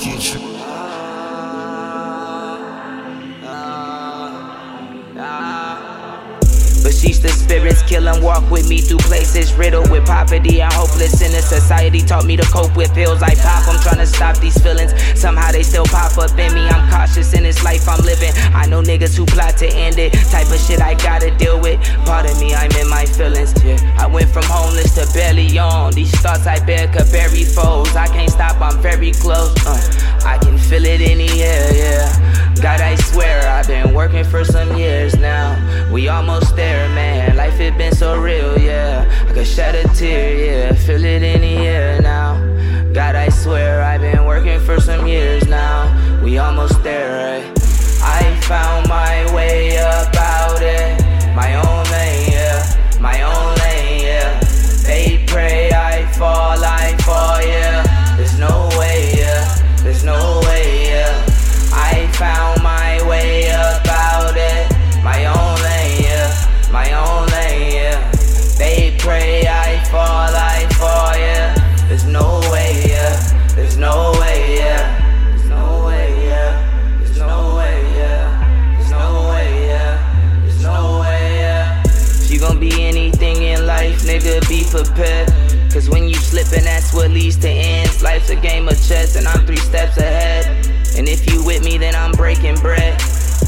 future. She's the spirits kill and walk with me through places riddled with poverty and hopelessness. Society taught me to cope with pills I pop. I'm trying to stop these feelings. Somehow they still pop up in me. I'm cautious in this life I'm living. I know niggas who plot to end it. Type of shit I gotta deal with. Part of me, I'm in my feelings. Yeah. I went from homeless to barely on. These thoughts I bear could bury foes. I can't stop, I'm very close. Uh, I can feel it in the air, yeah. God, I swear, I've been working for some years now. We almost there, man. Life has been so real, yeah. I could shed a tear, yeah. Feel it in the air now. God, I swear, I've been working for some years now. We almost there, right? I found my way up it. My own lane, yeah. My own lane, yeah. They pray I fall, I fall, yeah. There's no way, yeah. There's no way, yeah. Found my way up out it. My own lane, yeah. My own lane, yeah. They pray I fall, I fall, yeah. There's no way, yeah. There's no way, yeah. There's no way, yeah. There's no way, yeah. There's no way, yeah. There's no way, yeah. You gon' be anything in life, nigga, be prepared. Cause when you slippin', that's what leads to ends. Life's a game of chess, and I'm three steps ahead. And if you with me, then I'm breaking bread.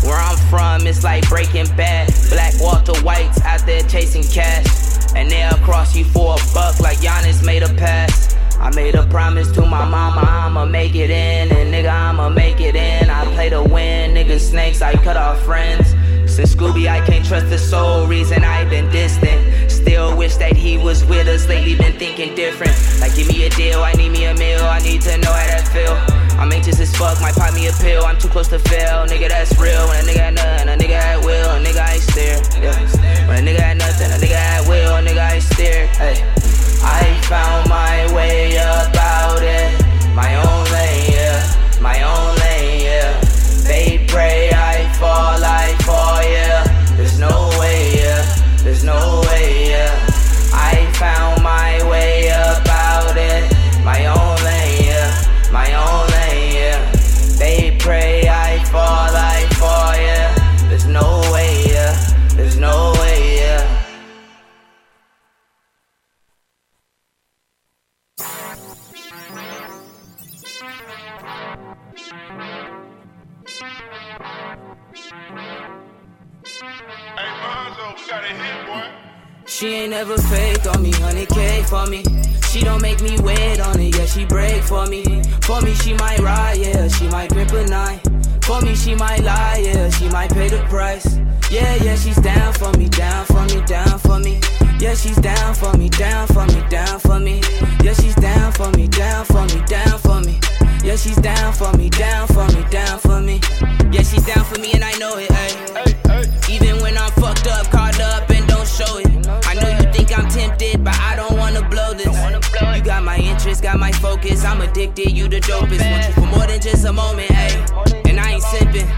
Where I'm from, it's like breaking bad. Black Walter White's out there chasing cash. And they'll cross you for a buck like Giannis made a pass. I made a promise to my mama, I'ma make it in. And nigga, I'ma make it in. I play to win. Nigga, snakes, I cut off friends. Since Scooby, I can't trust the soul. Reason I've been distant. Still wish that he was with us. Lately, been thinking different. Like, give me a deal, I need me a meal. I need to know how that feel. I'm anxious as fuck, might pop me a pill. I'm too close to fail, nigga, that's real. When a nigga had nothing, a nigga had will, a nigga ain't stare. Yeah. When a nigga had nothing, a nigga had will, a nigga ain't stare. Hey. I found my way up out it. My own lane, yeah. My own lane, yeah. They pray I fall, I She ain't never fake on me, 100k for me. She don't make me wait on it, yeah, she break for me. For me, she might ride, yeah, she might grip a nine. For me, she might lie, yeah, she might pay the price. Yeah, yeah, she's down for me, down for me, down for me. Yeah, she's down for me, down for me, down for me. Yeah, she's down for me, down for me, down for me. Yeah, she's down for me, down for me, down for me. Yeah, she's down for me, and I know it, ayy. Even when I'm fucked up, caught up, and don't show it. But I don't wanna blow this. You got my interest, got my focus. I'm addicted, you the dopest. Want you for more than just a moment, ayy. And I ain't simping.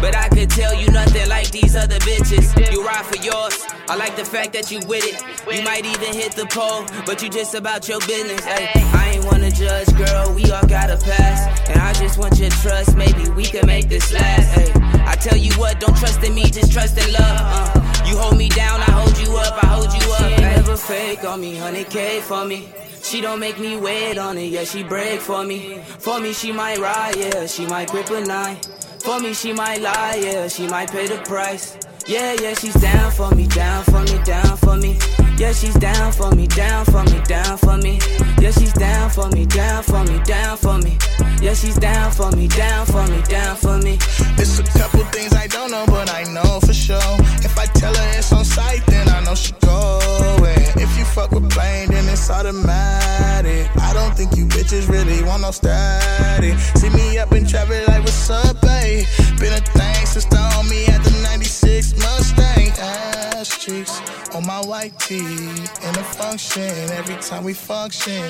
But I could tell you nothing like these other bitches. You ride for yours. I like the fact that you with it. You might even hit the pole, but you just about your business. Ay, I ain't wanna judge, girl. We all got a past. And I just want your trust. Maybe we can make this last. Ay, I tell you what, don't trust in me, just trust in love. Uh, you hold me down, I hold you up, I hold you up. Never fake on me, 100k for me. She don't make me wait on it, yeah, she break for me. For me, she might ride, yeah, she might grip a nine. For me, she might lie, yeah, she might pay the price. Yeah, yeah, she's down for me, down for me, down for me. Yeah, she's down for me, down for me, down for me. Yeah, she's down for me, down for me, down for me. Yeah, she's down for me, down for me, down for me. It's a couple things I don't know, but I know for sure. If I tell her it's on site, then I know she going. If you fuck with plain, then it's automatic. I don't think you bitches really want no static. See me up in traffic like what's up, babe? Been a thing the homie at the 96 Mustang. Ass cheeks on my white tee in a function. Every time we function,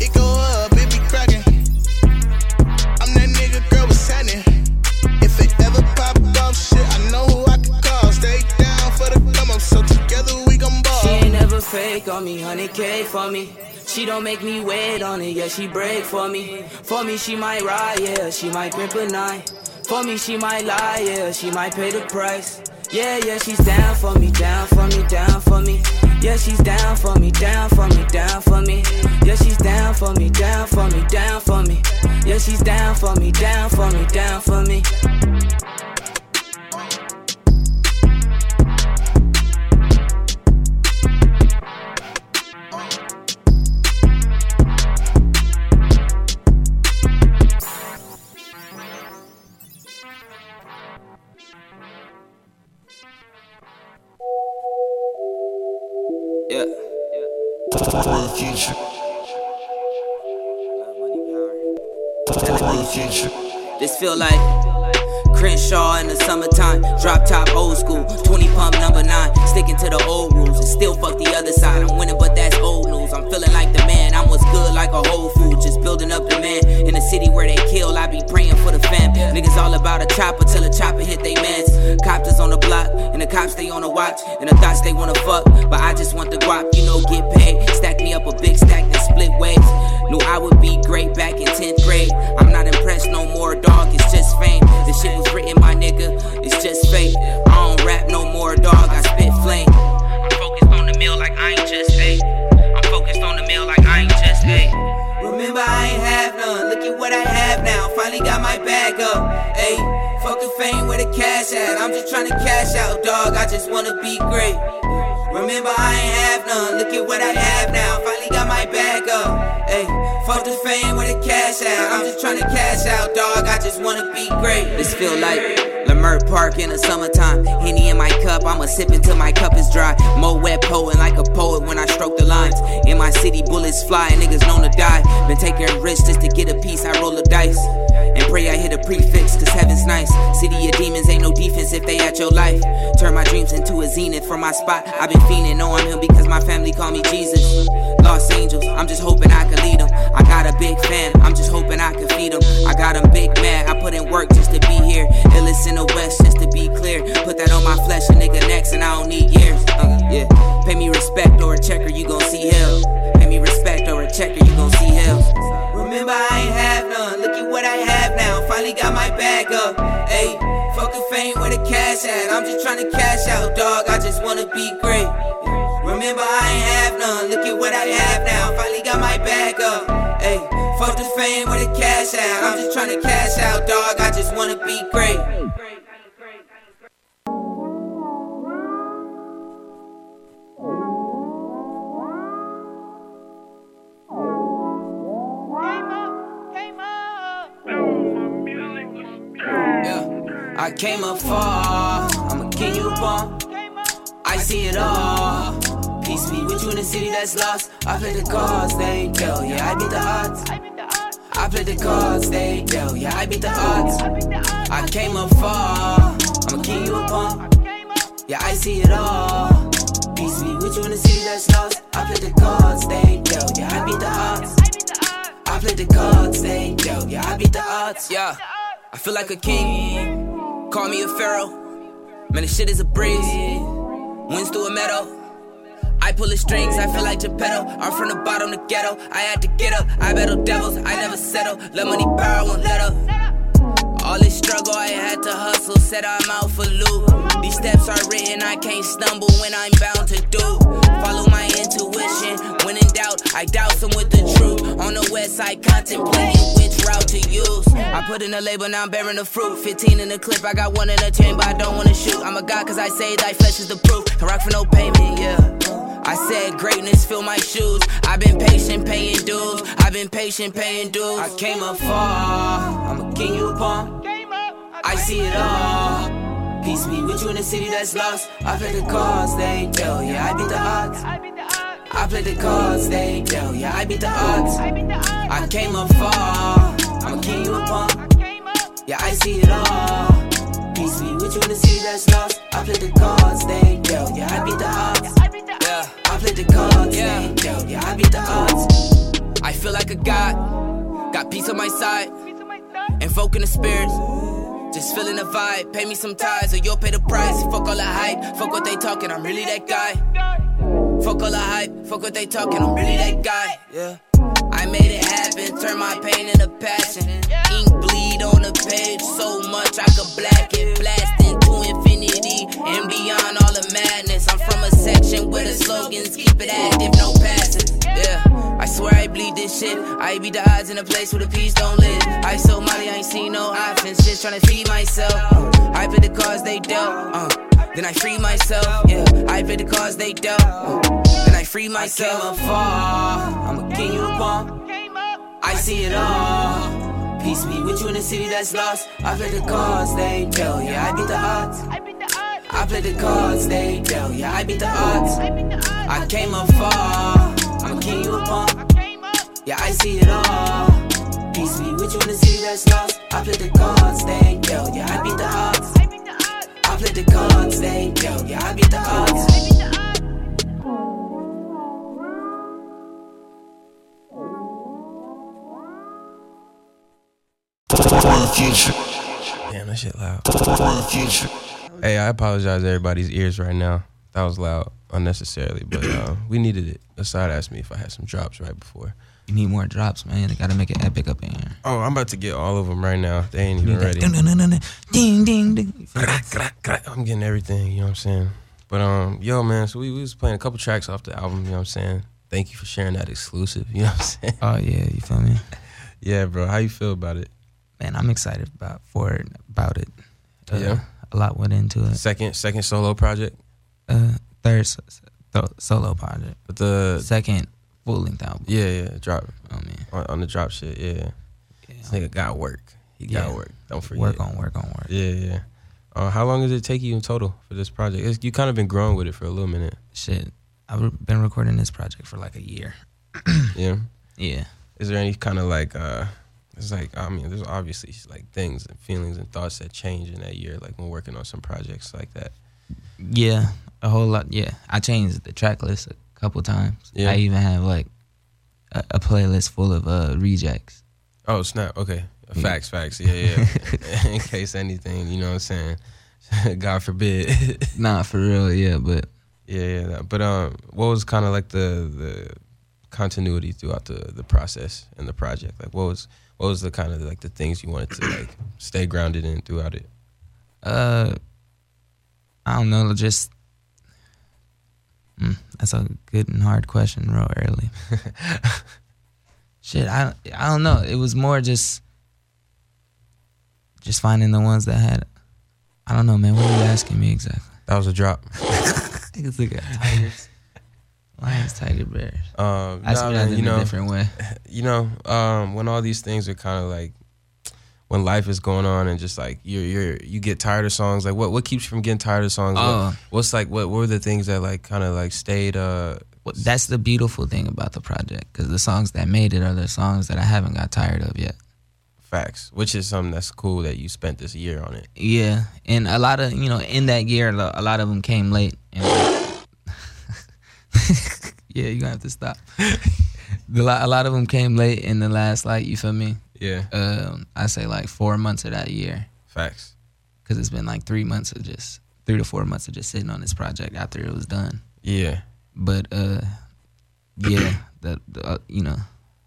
it go up, it be cracking. I'm that nigga, girl, what's happening? If it ever pop off shit, I know who I can call. Stay down for the come up, so together we gon' ball. She ain't never fake on me, 100k for me. She don't make me wait on it, yeah, she break for me. For me, she might ride, yeah, she might grip a nine. For me, she might lie, yeah, she might pay the price. Yeah, yeah, she's down for me, down for me, down for me. Yeah, she's down for me, down for me, down for me. Yeah, she's down for me, down for me, down for me. Yeah, she's down for me, down for me, down for me. This feel like Crenshaw in the summertime. Drop top old school. 20 pump number 9. Sticking to the old rules. And still fuck the other side. I'm winning, but that's old news. I'm feeling like the man. I'm what's good like a whole food. Just building up the man. In the city where they kill, I be praying for the fam. Niggas all about a chopper till a chopper hit they mans. Copters on the block. And the cops stay on the watch. And the thoughts they wanna fuck. But I just want the guap. You know, get paid. Stack me up a big stack that split ways. Knew I would be great back in 10th grade. I'm not impressed no more, dog. It's just fame. This shit was written, my nigga. It's just fate. I don't rap no more, dog. I spit flame. I'm focused on the meal like I ain't just ate. I'm focused on the meal like I ain't just ate. Remember, I ain't have none. Look at what I have now. Finally got my bag up. Hey, fuck the fame where the cash at. I'm just trying to cash out, dog. I just wanna be great. Remember, I ain't have none. Look at what I have now. Finally got my bag up. Hey, fuck the fame where the cash out. I'm just trying to cash out, dog. I just wanna be great. This feel like Leimert Park in the summertime. Henny in my cup, I'ma sip until my cup is dry. Mo wet poet like a poet when I stroke the lines. In my city, bullets fly, niggas known to die. Been taking risks just to get a piece, I roll the dice. And pray I hit a prefix, cause heaven's nice. City of demons ain't no defense if they at your life. Turn my dreams into a zenith from my spot. I've been fiending, know I'm him because my family call me Jesus. Lost angels, I'm just hoping I can lead them. I got a big fan, I'm just hoping I can feed them. I got them big mad, I put in work just to be here. Illest in the West, just to be clear. Put that on my flesh, a nigga next, and I don't need years. Uh, yeah, pay me respect or a checker, you gon' see hell. Pay me respect or a checker, you gon' see hell. Remember, I ain't have none. Look at what I have now. Finally got my bag up. Hey, fuck the fame where the cash at. I'm just trying to cash out, dog. I just wanna be great. Remember, I ain't have bag up. Hey, fuck the fame where the cash at. I'm just trying to cash out, dog. I just wanna be great. I came up far. I'm a king you upon. I see it all. Peace be with you in the city that's lost. I play the cards they dealt. Yeah, I beat the odds. I play the cards they dealt. Yeah, I beat the odds. I came up far. I'ma king you upon. Yeah, I see it all. Peace be with you in the city that's lost. I play the cards they dealt. Yeah, I beat the odds. I play the cards they dealt. Yeah, I beat the odds. Yeah, I feel like a king. Call me a pharaoh. Man, this shit is a breeze. Winds through a meadow. I pull the strings, I feel like Geppetto. I'm from the bottom, the ghetto. I had to get up. I battle devils, I never settle. Let money power, won't let up. All this struggle, I had to hustle. Said I'm out for loot. These steps are written, I can't stumble when I'm bound to do. Follow my intuition. When in doubt, I douse them with the truth. On the west side, contemplating which route to use. I put in a label, now I'm bearing the fruit. 15 in the clip, I got one in chain, but I don't wanna shoot. I'm a god, cause I say thy flesh is the proof. Can rock for no payment, yeah. I said greatness fill my shoes. I've been patient paying dues. I've been patient paying dues. I came up far. I'm a king you upon. I see it all. Peace be with you in a city that's lost. I play the cards they dealt. Yeah, I beat the odds. I play the cards they dealt. Yeah, I beat the odds. I came up far. I'm a king you upon. Yeah, I see it all. Peace be with you in the city that's lost. I play the cards they dealt. Yeah, I beat the odds. Yeah, I played the cards they dealt. Yeah, I beat the odds. I feel like a god. Got peace on my side. Invoking the spirits. Just feeling the vibe. Pay me some ties or you'll pay the price. Fuck all the hype. Fuck what they talking. I'm really that guy. Fuck all the hype, fuck what they talking, I'm really that guy. Yeah. I made it happen, turn my pain into passion. Ink bleed on the page so much I could black it, blast into infinity and beyond all the madness. I'm from a section where the slogans keep it active, no passing. Yeah. I swear I bleed this shit. I beat the odds in a place where the peace don't live. I so Molly, I ain't seen no options. Just trying to feed myself. I play the cards they dealt. Uh, then I free myself. Yeah, I play the cards they dealt. Uh, then I free myself. I came afar. I'm a king you upon. I see it all. Peace be with you in a city that's lost. I play the cards they dealt. Yeah, I beat the odds. I play the cards they dealt. Yeah, I beat the odds. I came afar. I'm a king you upon. Yeah, I see it all. Peace be with you in the city that's lost. I play the cards they dealt. Yeah, I beat the odds. I play the cards they dealt. Yeah, I beat the odds. Damn, that shit loud. Future. Hey, I apologize to everybody's ears right now. That was loud unnecessarily, but uh, we needed it. Asad asked me if I had some drops right before. You need more drops, man. They gotta make it epic up in here. Oh, I'm about to get all of them right now. They ain't even ready. dun, dun, dun, dun, dun, Ding, ding, ding. I'm getting everything, you know what I'm saying? But um, yo, man, so we, we was playing a couple tracks off the album, you know what I'm saying? Thank you for sharing that exclusive, you know what I'm saying? Oh yeah, you feel me? Yeah, bro. How you feel about it? Man, I'm excited about for it about it. Uh, Yeah. a lot went into it. Second second solo project? Uh, third s- s- solo project, But the second full length album. yeah, yeah, drop Oh man, on, on the drop shit, yeah. This nigga got work. He got Yeah. work. Don't forget. work on work on work. Yeah, yeah. Uh, how long does it take you in total for this project? It's, you kind of been growing with it for a little minute. Shit, I've been recording this project for like a year. Yeah. Yeah. Is there any kind of like uh it's like I mean there's obviously like things and feelings and thoughts that change in that year like when working on some projects like that. Yeah, a whole lot. Yeah, I changed the track list a couple times. Yeah. I even have like a, a playlist full of uh rejects. Oh snap! Okay, Yeah. facts, facts. Yeah, yeah. in case anything, you know what I'm saying. God forbid. Nah, for real. Yeah, but yeah, yeah. But um, what was kind of like the the continuity throughout the the process and the project? Like, what was what was the kind of like the things you wanted to like stay grounded in throughout it? uh, I don't know. Just mm, that's a good and hard question, real early. Shit, I I don't know. It was more just just finding the ones that had. I don't know, man. What are you asking me exactly? That was a drop. Niggas look at tigers, lions, tiger, bears. Um, Ask nah, me man, that in you know, a different way. you know, um, when all these things are kind of like when life is going on and just like you're you're you get tired of songs. Like what what keeps you from getting tired of songs? What- Oh. what's like what were the things that like kind of like stayed? Uh, Well, that's the beautiful thing about the project because the songs that made it are the songs that I haven't got tired of yet. facts, which is something that's cool that you spent this year on it. Yeah, and a lot of you know in that year, a lot of them came late. And yeah, you're gonna have to stop. The a lot of them came late in the last like you feel me. Yeah, Um, I say like four months of that year facts. because it's been like three months of just three to four months of just sitting on this project after it was done. Yeah, But uh, yeah, the, the uh, you know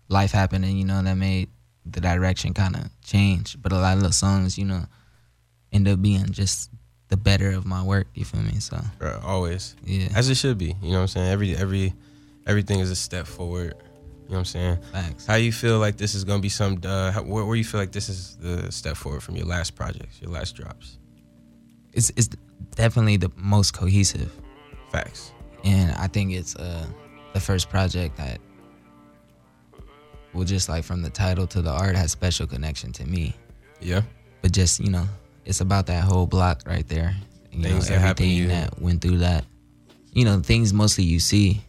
life happened and you know that made the direction kind of change. But a lot of the songs you know end up being just the better of my work. You feel me? So bro, always yeah, as it should be. You know what I'm saying? Every every everything is a step forward. You know what I'm saying? How you feel like this is gonna be some? Uh, how, where, where you feel like this is the step forward from your last projects, your last drops? It's it's definitely the most cohesive, Facts. and I think it's uh the first project that. Well, just like from the title to the art, has special connection to me. Yeah. but just you know, it's about that whole block right there. You Things know, that everything you. that went through that. You know, things mostly you see,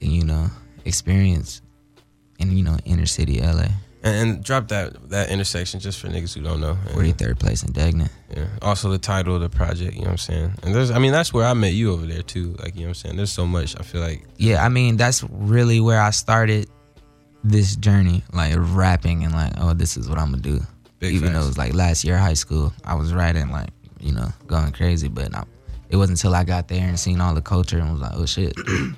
and you know, experience in you know inner city LA, And, and drop that that intersection just for niggas who don't know. Forty third place in Degnan. yeah. Also the title of the project, you know what I'm saying? And there's I mean that's where I met you over there too. Like, you know what I'm saying? There's so much I feel like Yeah, I mean that's really where I started this journey, like rapping and like, oh, this is what I'm gonna do. Big Even though it was like last year high school, I was writing like you know going crazy, but I, it wasn't until I got there and seen all the culture and was like, oh shit,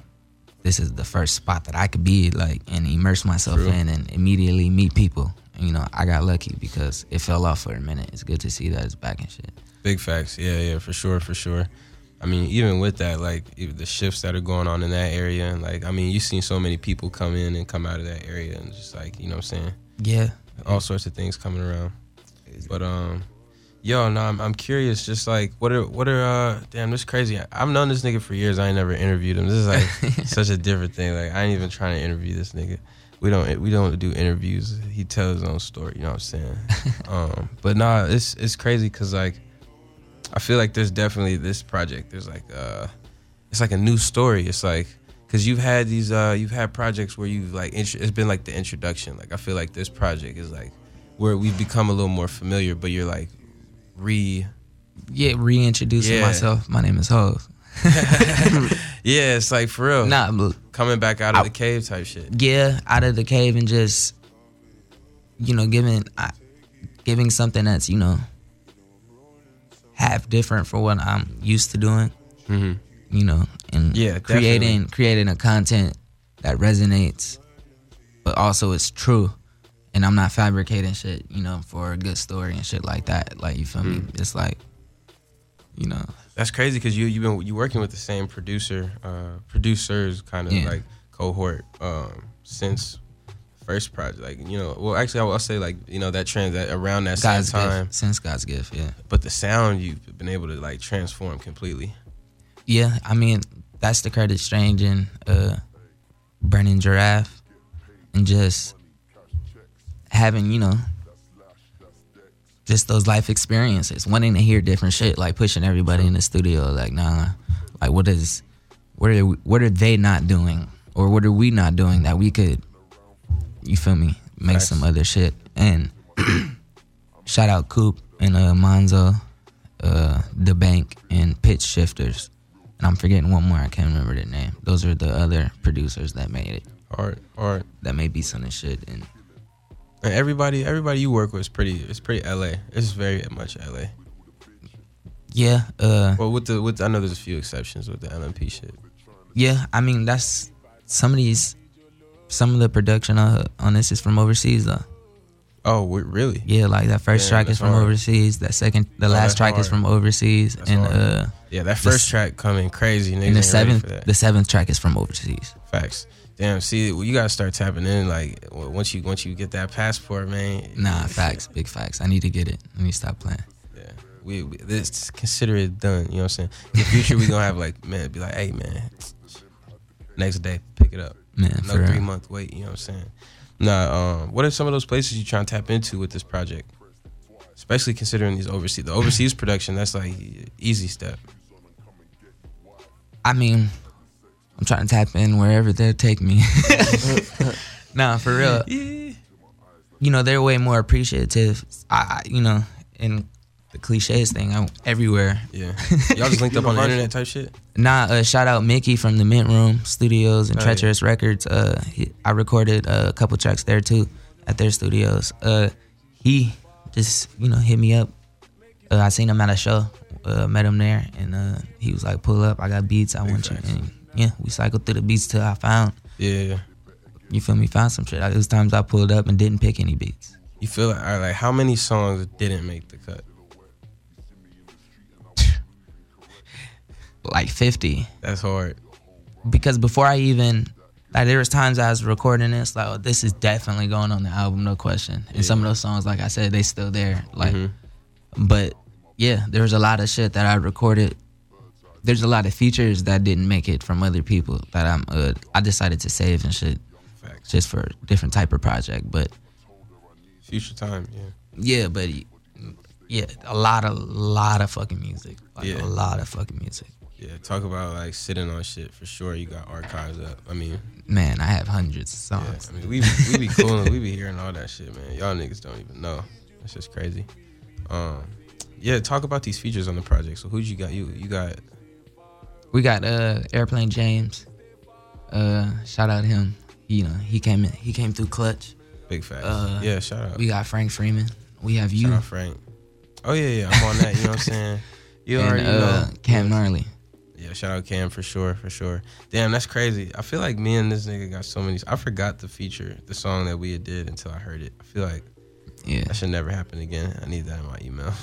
this is the first spot that I could be like and immerse myself True. in and immediately meet people. And, you know, I got lucky because it fell off for a minute. It's good to see that it's back and shit. Big facts. Yeah, yeah, for sure, for sure. I mean, even with that, like the shifts that are going on in that area, and like, I mean, you've seen so many people come in and come out of that area, and just like, you know what I'm saying? Yeah. All sorts of things coming around. But um, yo, no, I'm, I'm curious. Just like, what are what are uh, damn, this is crazy. I, I've known this nigga for years. I ain't never interviewed him. This is like such a different thing. Like, I ain't even trying to interview this nigga. We don't we don't do interviews. He tells his own story. You know what I'm saying? um, but nah, it's it's crazy because like. I feel like there's definitely this project. There's like uh, it's like a new story. It's like because you've had these uh, you've had projects where you've like int- it's been like the introduction. Like I feel like this project is like where we've become a little more familiar, but you're like re Yeah, reintroducing Yeah. myself. My name is Hove. yeah. It's like for real Nah, but coming back out of I- the cave type shit. yeah, out of the cave and just you know giving I, giving something that's you know half different for what I'm used to doing. hmm You know, and Yeah, creating creating a content that resonates, but also it's true. And I'm not fabricating shit, you know, for a good story and shit like that. Like you feel me? It's like, you know, That's crazy because you you've been you working with the same producer uh, producers kind of Yeah. like cohort um, since first project. Like you know, well actually I will say like you know that trend that around that God's same time. gift, since God's gift, yeah. but the sound you've been able to like transform completely. Yeah, I mean that's the Curtis Strange and uh, Brennan Giraffe, and just having you know just those life experiences, wanting to hear different shit, like pushing everybody in the studio, like nah, like what is what are what are they not doing, or what are we not doing that we could, you feel me, make Facts. some other shit and shout out Coop and uh, Monzo, uh, the bank and Pitch Shifters. And I'm forgetting one more. I can't remember the name. Those are the other producers that made it. Art, art, That made beats on this shit. And and everybody, everybody you work with is pretty. It's pretty LA. It's very much LA. yeah, uh, Well, with the with I know there's a few exceptions with the LMP shit. yeah. I mean, that's some of these. Some of the production uh, on this is from overseas though. Oh, we, really? Yeah, like that first Damn, track is from hard. overseas. That second, the Oh, last that's track is from overseas, That's and hard. uh, Yeah, that first s- track coming crazy. Niggas and the seventh, the seventh track is from overseas. Facts. Damn. See, well, you gotta start tapping in. Like once you once you get that passport, man. Nah, facts, big facts. I need to get it. I need to stop playing. Yeah. We, we this consider it done. You know what I'm saying? In the future, we gonna have like man, be like, hey man, next day pick it up. Man, No three real. month wait. You know what I'm saying? Nah. Um. What are some of those places you trying to tap into with this project? Especially considering these overseas, the overseas production. That's like easy step. I mean, I'm trying to tap in wherever they'll take me. nah, for real. Yeah. You know, they're way more appreciative. I, I you know, in the cliches thing, I'm everywhere. Yeah. Y'all just linked up on the internet type shit. Nah, uh, shout out Mickey from the Mint Room Studios and Oh, yeah. Treacherous Records. Uh, he, I recorded a couple tracks there too at their studios. Uh, he just you know hit me up. Uh, I seen him at a show, uh, met him there, and uh, he was like, "Pull up, I got beats. I want you." And yeah, we cycled through the beats till I found. Yeah. You feel me? Found some shit. Like, There's times I pulled up and didn't pick any beats. You feel like, right, like how many songs didn't make the cut? Like 50. That's hard. because before I even like there was times I was recording this like oh, this is definitely going on the album no question and some of those songs like I said they still there like Mhm. but yeah there was a lot of shit that I recorded there's a lot of features that didn't make it from other people that I'm uh, I decided to save and shit Facts. just for a different type of project but Future time. Yeah. yeah but yeah a lot of lot of fucking music like Yeah. a lot of fucking music Yeah. Talk about like sitting on shit for sure. You got archives up. I mean, man I have hundreds of yeah. songs I mean, we we be cool. we be hearing all that shit, man. Y'all niggas don't even know. That's just crazy. Um. Yeah. Talk about these features on the project. So who'd you got? You you got We got uh Airplane James. Uh shout out him. You know, he came in he came through clutch. big facts. Uh, yeah. Shout out. We got Frank Freeman. We have Shout you. out Frank. Oh yeah, yeah. I'm on that. You know what I'm saying? You and already uh, know. Cam Gnarly. Yeah, shout out Cam for sure, for sure. Damn, that's crazy. I feel like me and this nigga got so many. I forgot the feature, the song that we had did until I heard it. I feel like Yeah, that should never happen again. I need that in my email.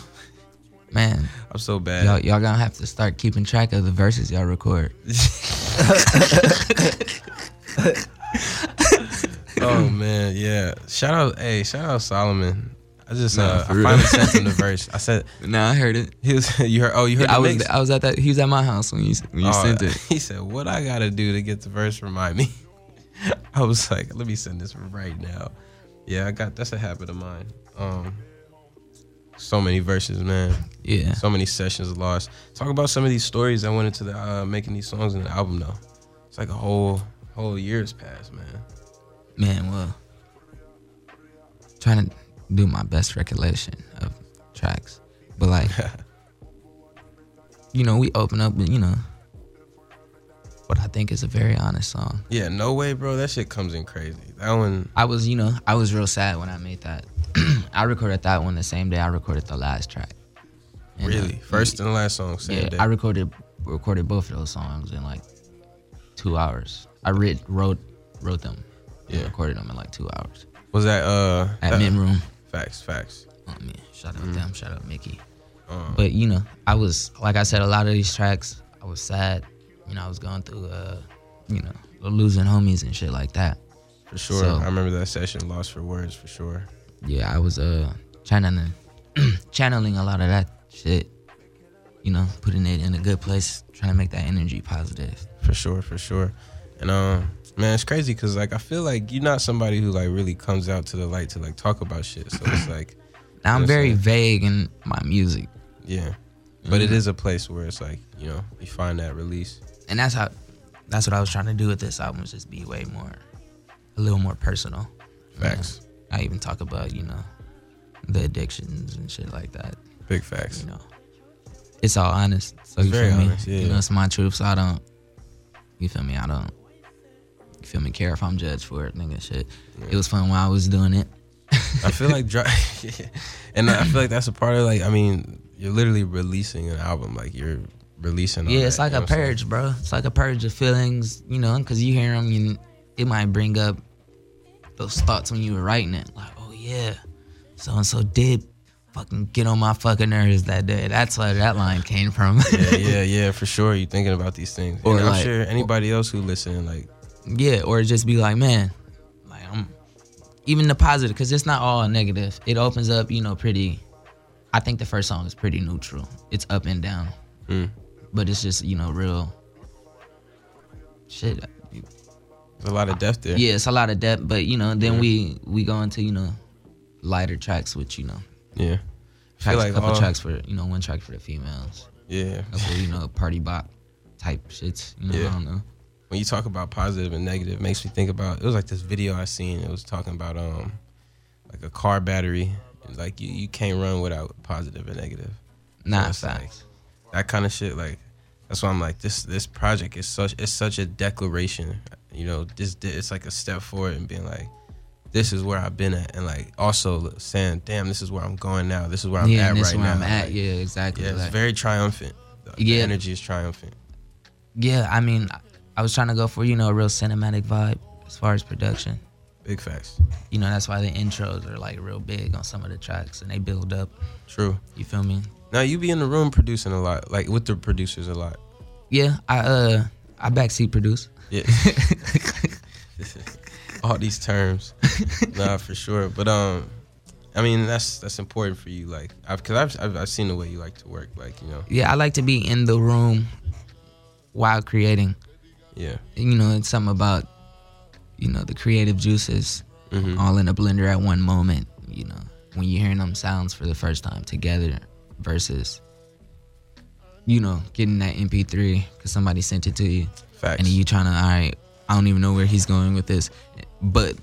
man, I'm so bad. y'all y'all gonna have to start keeping track of the verses y'all record. oh man, yeah. Shout out, hey, shout out Solomon. I just Nah, uh, I real. finally sent him the verse. I said Nah, I heard it. he was. You heard? Oh, you heard I the was mix? I was at that. He was at my house when you when you Oh, sent it. He said, "What I gotta do to get the verse? Remind me." I was like, "Let me send this right now." Yeah, I got that's a habit of mine. Um, so many verses, man. Yeah, So many sessions lost. Talk about some of these stories that went into the uh, making these songs in the album, though. It's like a whole whole year's passed, man. man. Well, trying to do my best recollection of tracks, but like, you know, we open up with you know what I think is a very honest song. Yeah, no way, bro. That shit comes in crazy. That one, I was, you know, I was real sad when I made that. I recorded that one the same day I recorded the last track. And, uh, really, first and last song, same yeah, day. I recorded recorded both of those songs in like two hours. I read, wrote wrote them, Yeah. recorded them in like two hours was that uh at that- Mint Room. Facts, facts. Oh man, shout out them, shout out Mickey. Um, But you know, I was like I said, a lot of these tracks, I was sad. You know, I was going through, uh, you know, losing homies and shit like that. for sure. so- I remember that session, Lost for Words, for sure. yeah, I was uh channeling channeling a lot of that shit. You know, putting it in a good place, trying to make that energy positive. For sure, for sure. And um, man, it's crazy because like I feel like you're not somebody who like really comes out to the light to like talk about shit. So it's like, Now I'm very vague in my music, yeah. But it Mhm. is a place where it's like you know you find that release. and that's how that's what I was trying to do with this album, was just be way more, a little more personal. Facts, Yeah. I even talk about you know the addictions and shit like that. big facts. You know, it's all honest. So It's you feel me? honest, yeah. You know, it's my truth. So I don't. You feel me? I don't. You feel me? Care if I'm judged for it, nigga. Shit. It was fun while I was doing it. I feel like, dry, and I feel like that's a part of like I mean you're literally releasing an album like you're releasing. Yeah, it's that, like a I'm saying? purge, bro. It's like a purge of feelings, you know, because you hear them, you, it might bring up those thoughts when you were writing it. Like, oh, yeah, so and so did fucking get on my fucking nerves that day. That's where that line came from. yeah, yeah, yeah, for sure. You're thinking about these things. Or and I'm like- sure anybody else who listen, like, yeah, or just be like, man, like, I'm even the positive, because it's not all negative. It opens up, you know, pretty. I think the first song is pretty neutral. It's up and down, mm, but it's just, you know, real shit. there's a lot of depth there. Yeah, it's a lot of depth, but you know, then Yeah. we we go into you know lighter tracks, which you know, yeah. Tracks, like couple all- tracks for you know one track for the females, Yeah. couple you know party bop type shits. You know, Yeah. I don't know. When you talk about positive and negative, it makes me think about it was like this video I seen. It was talking about um like a car battery. Like you, you can't run without positive and negative. Nah, it's like- That kind of shit. Like that's why I'm like this. This project is such it's such a declaration. You know, this it's like a step forward and being like, this is where I've been at, and like also saying, damn, this is where I'm going now. This is where I'm yeah, at right where now. I'm at. Like, yeah, exactly. yeah, it's like- very triumphant. The, Yeah. energy is triumphant. yeah, I mean, I was trying to go for you know a real cinematic vibe as far as production. Big facts. You know, that's why the intros are like real big on some of the tracks, and they build up. True. You feel me? Now you be in the room producing a lot, like with the producers a lot. Yeah, I uh I backseat produce. Yeah. All these terms, nah, for sure. But um, I mean that's that's important for you, like, I've, cause I've, I've I've seen the way you like to work, like you know, Yeah, I like to be in the room while creating. Yeah, You know, it's something about you know the creative juices hmm all in a blender at one moment. You know, when you're hearing them sounds for the first time together versus you know getting that MP3 because somebody sent it to you facts. and you trying to all right. I don't even know where he's going with this, but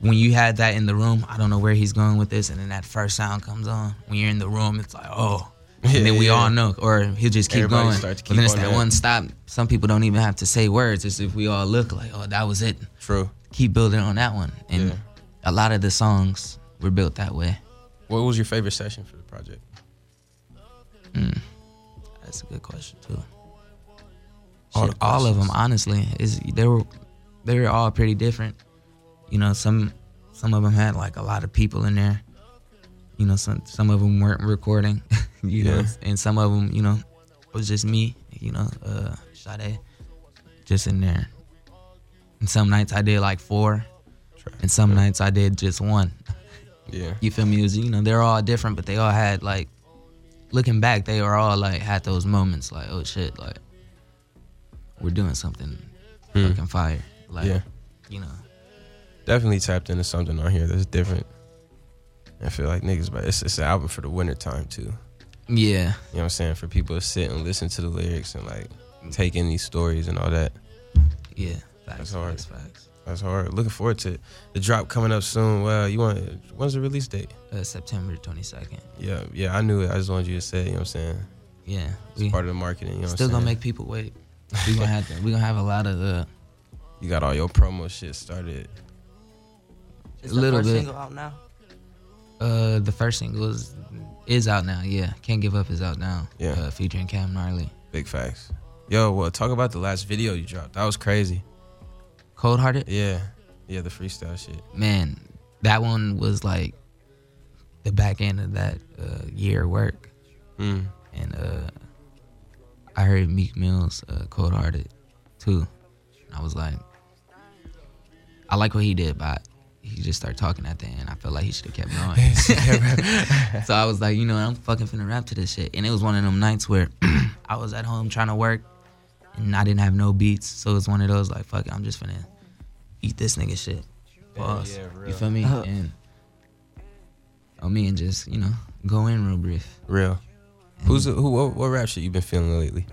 when you had that in the room, I don't know where he's going with this, and then that first sound comes on. When you're in the room, it's like, oh, and then we yeah. all know, or he'll just keep Everybody going. start to but keep then it's on that that. one stop. Some people don't even have to say words. It's if we all look like, oh, that was it. True. Keep building on that one, and Yeah. a lot of the songs were built that way. What was your favorite session for the project? Hmm. That's a good question too. All Shit, all of them, honestly, is they were they were all pretty different. You know, some some of them had like a lot of people in there. You know, some some of them weren't recording. you know, Yeah. and some of them, you know, it was just me. You know, uh, Sade, just in there. And some nights I did like four, and some nights I did just one. Yeah. You feel me? It was, you know, they're all different, but they all had like, looking back, they were all like had those moments like, oh shit, like we're doing something Hmm. fucking fire. Like, Yeah. you know, Definitely tapped into something on here that's different. I feel like niggas, but it's, it's an album for the winter time too. yeah, You know what I'm saying? For people to sit and listen to the lyrics and like take in these stories and all that. yeah. Facts, That's hard. Facts, facts. That's hard. Looking forward to it. The drop coming up soon. Well, you want when's the release date? Uh, September twenty second. Yeah, yeah, I knew it. I just wanted you to say, you know what I'm saying? Yeah, It's we part of the marketing, you know still what I'm gonna make people wait. We gonna have to. We gonna have a lot of uh, you got all your promo shit started. Is A little first bit. single out now? Uh. The first single is is out now. Yeah, can't give up is out now. Yeah. uh, featuring Cam Gnarly. Big facts. Yo, well, talk about the last video you dropped. That was crazy. Cold hearted. Yeah. Yeah, the freestyle shit. man, that one was like the back end of that uh, year work, Mm. and uh, I heard Meek Mill's uh, "Cold Hearted" too. I was like, I like what he did, but he just started talking at the end. I felt like he should have kept going. so I was like, you know, I'm fucking finna rap to this shit. And it was one of them nights where I was at home trying to work, and I didn't have no beats. So it was one of those like, fuck it, I'm just finna eat this nigga shit. Pause. yeah, for you feel me? Uh-huh. And on me and just you know go in real brief. Real. Who's the, who? What, what rap shit you been feeling lately?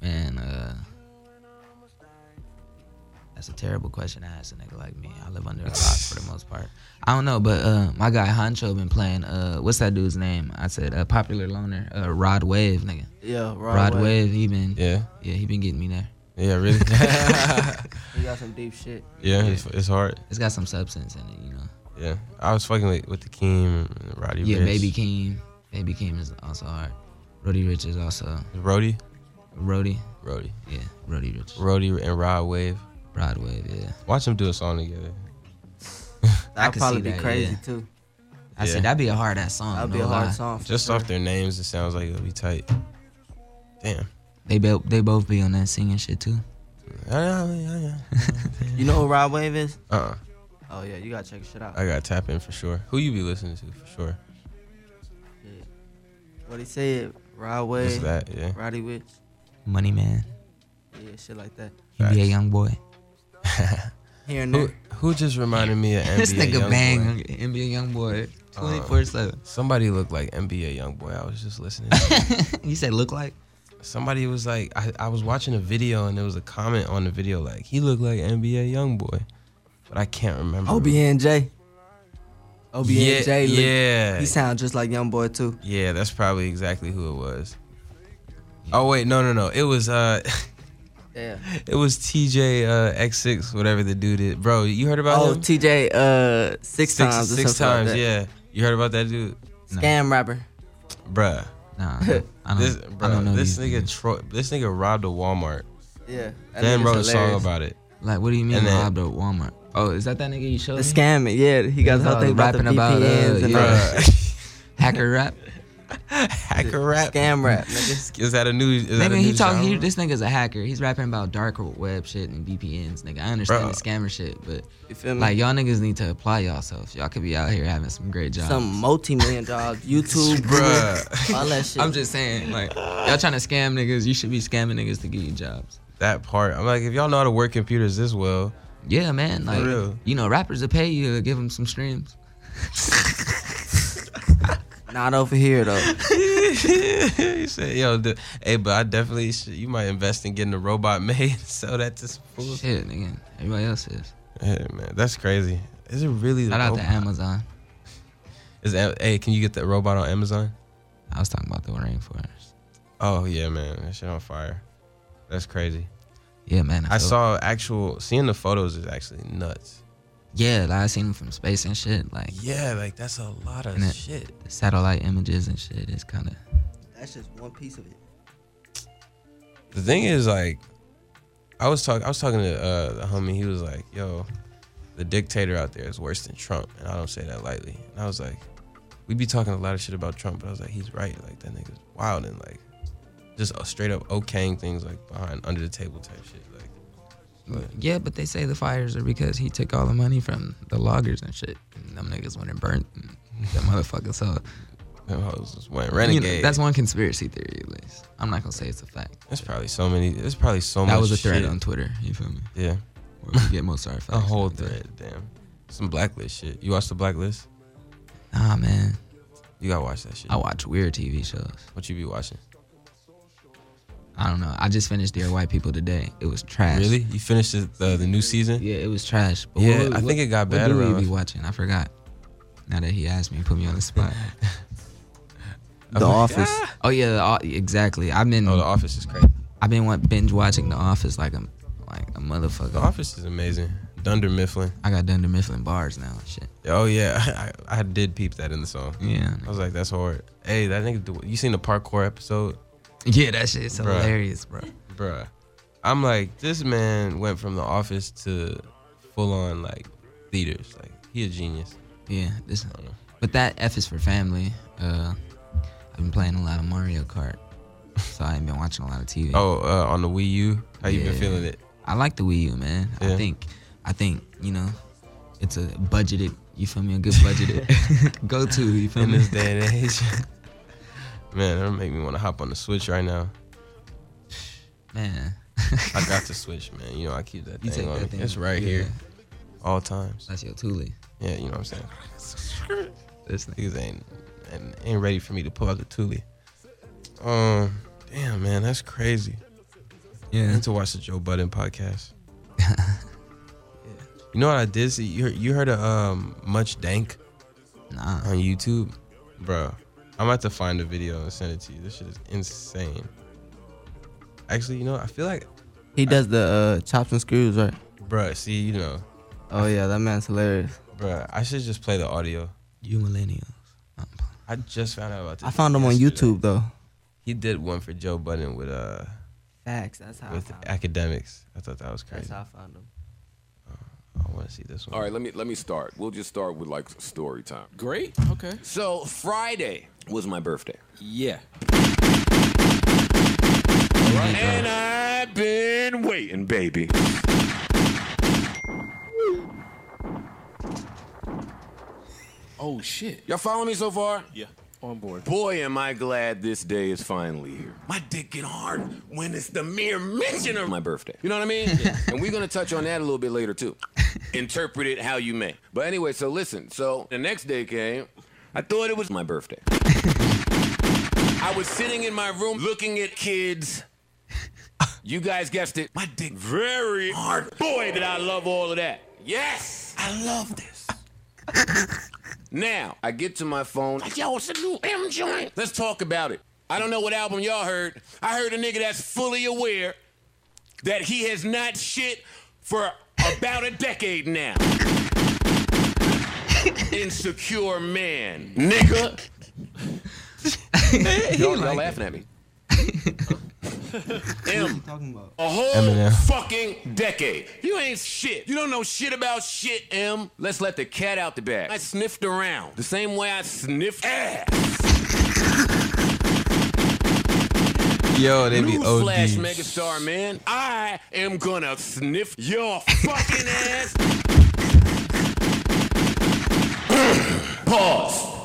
Man, uh, that's a terrible question to ask a nigga like me. I live under a rock for the most part. I don't know, but uh, my guy Honcho been playing. Uh, what's that dude's name? I said uh, popular loner, uh, Rod Wave, nigga. Yeah, Rod, Rod Wave. Wave. He been, yeah. Yeah. he been getting me there. Yeah, really. He got some deep shit. yeah, it's, it's hard. It's got some substance in it, you know. Yeah, I was fucking with, with the Keem, and Roddy Yeah, Ricch. Baby Keem. Baby Keem is also hard. Roddy Ricch is also Roddy, Roddy. Roddy, Yeah, Roddy Ricch. Roddy, and Rod Wave. Rod Wave. Yeah. Watch them do a song together. That'd could probably see be that, crazy yeah. too. I Yeah. said that'd be a hard ass song. That'd no be a hard lie. song. For Just sure. off their names, it sounds like it'll be tight. Damn. They both they both be on that singing shit too. You know who Rod Wave is? uh Oh yeah, you gotta check shit out. I gotta tap in for sure. Who you be listening to for sure? Yeah. What he said, Rod Just Wave, that, yeah. Roddy Ricch, Money man. yeah, shit like that. He be a young boy. Here and Who there. who just reminded me of NBA this nigga Youngboy? bang NBA young boy. Twenty four seven. Somebody looked like NBA YoungBoy. I was just listening. to. You said look like? Somebody was like, I, I was watching a video and there was a comment on the video like, he looked like NBA YoungBoy, but I can't remember. OBNJ. Yeah, OBNJ. look- yeah, He sound just like Young Boy too. yeah. That's probably exactly who it was. Oh wait, no, no, no. It was uh, Yeah. it was TJ uh, X6, whatever the dude is. Bro, you heard about Oh, him? TJ, uh, six, times. six something like times. yeah, you heard about that dude, No. Scam rapper. bruh. Nah, I don't, This, I don't know this nigga. Troy, this nigga robbed a Walmart. Yeah. Then wrote a song about it. Like, what do you mean then- robbed a Walmart? Oh, is that that nigga you showed The scamming, yeah. He got the whole thing about the rapping about, uh, VPNs and yeah. Hacker rap. Hacker rap. Scam rap, nigga. Is that a new? Is that a he talk. He, this nigga's a hacker. He's rapping about dark web shit and VPNs, nigga. I understand the scammer shit, but You feel me? like y'all niggas need to apply yourselves. Y'all could be out here having some great jobs. Some multi-million jobs, YouTube, Bruh. all that shit. I'm just saying, like y'all trying to scam niggas. You should be scamming niggas to get you jobs. that part. I'm like, if y'all know how to work computers this well, Yeah, man. Like real. you know, rappers will pay you to give them some streams. not over here though. he said, "Yo, the, hey, but I definitely, should, you might invest in getting a robot made and sell that to some fools." Shit, nigga. Everybody else is. Hey, man, that's crazy. Is it really? the Shout out to? Amazon. Is that, hey, can you get that robot on Amazon? I was talking about the rainforest. Oh yeah, man, that shit on fire. That's crazy. Yeah, man. I feel- saw actual seeing the photos is actually nuts. Yeah, like, I seen them from space and shit. Like Yeah, like that's a lot of And it- shit. the satellite images and shit is kind of That's just one piece of it. The thing is, like, I was talking. I was talking to uh, the homie. He was like, "Yo, the dictator out there is worse than Trump," and I don't say that lightly. And I was like, "We be talking a lot of shit about Trump," but I was like, "He's right. Like that nigga's wild and like just a straight up okaying things like behind under the table type shit." But Yeah, but they say the fires are because he took all the money from the loggers and shit. And them niggas went and burnt and that motherfucker. So them hoes just went you know, that's one conspiracy theory at least. I'm not gonna say it's a fact. There's probably so many. There's probably so much. That was a thread shit. on Twitter. You feel me? Yeah, Where we get most of our facts. a whole that. thread. Damn, some blacklist shit. You watch the blacklist? Nah, man. You gotta watch that shit. I watch weird TV shows. What you be watching? I don't know. I just finished Dear White People today. It was trash. Really? You finished the the, the new season? Yeah, it was trash. But Yeah, what- I think it got what better, do we bro. be watching? I forgot. Now that he asked me, put me on the spot. The oh Office. oh yeah, the, exactly. I've been Oh, The Office is crazy. I've been wa- binge watching The Office like a like a motherfucker. The Office is amazing. Dunder Mifflin. I got Dunder Mifflin bars now shit. Oh yeah, I, I did peep that in the song. Yeah, I was like, that's hard. Hey, that nigga. You seen the parkour episode, yeah, that shit's Bruh. hilarious, bro. bruh? I'm like, this man went from The Office to full on like theaters. Like he a genius. Yeah, this. I don't know. But that F is for family. Uh, I've been playing a lot of Mario Kart, so I ain't been watching a lot of TV. Oh, uh, on the Wii U, how you been feeling it? I like the Wii U, man. I think, I think you know, it's a budgeted. You feel me? A good budgeted go to. You feel in me? this day and age. Man, that'll make me want to hop on the Switch right now. Man, I got the Switch, man. You know, I keep that you thing take on that me. thing. It's right yeah, here, all times. That's your Thule. Yeah, you know what I'm saying. This. Niggas ain't ain't, ain't ready for me to pull out the Thule. Um, damn, man, that's crazy. I Yeah. need to watch the Joe Budden podcast. You know what I did see? You heard, you heard of um Much Dank Nah. on YouTube, bro. I'm about to find the video and send it to you. This shit is insane. Actually, you know, I feel like, He does the uh, chops and screws, right? bruh, see, you know, Oh yeah, that man's hilarious. bruh, I should just play the audio. You millennials. I just found out about this. I found him on. YouTube though. He did one for Joe Budden with uh Facts. That's how. with I found him. academics. I thought that was crazy. That's how I found him. I want to see this one. All right, let me let me start. We'll just start with like story time. Great. Okay. So Friday was my birthday. Yeah. And I've been waiting, baby. Oh shit. Y'all follow me so far? Yeah. On board. Boy, am I glad this day is finally here. My dick get hard when it's the mere mention of my birthday. You know what I mean? and we're gonna touch on that a little bit later too. Interpret it how you may. But anyway, so listen. So the next day came. I thought it was my birthday. I was sitting in my room looking at kids. You guys guessed it. My dick very hard. Boy, did I love all of that. Yes, I love this. Now, I get to my phone. Yo, it's a new M joint. Let's talk about it. I don't know what album y'all heard. I heard a nigga that's fully aware that he has not shit for about a decade now. Insecure man. Nigga. Y'all, y'all laughing at me. M. Talking about. A whole Eminem. fucking decade. You ain't shit. You don't know shit about shit, M. Let's let the cat out the bag. I sniffed around the same way I sniffed ass. Yo, they be OD. Newsflash, megastar man. I am gonna sniff your fucking ass. Pause.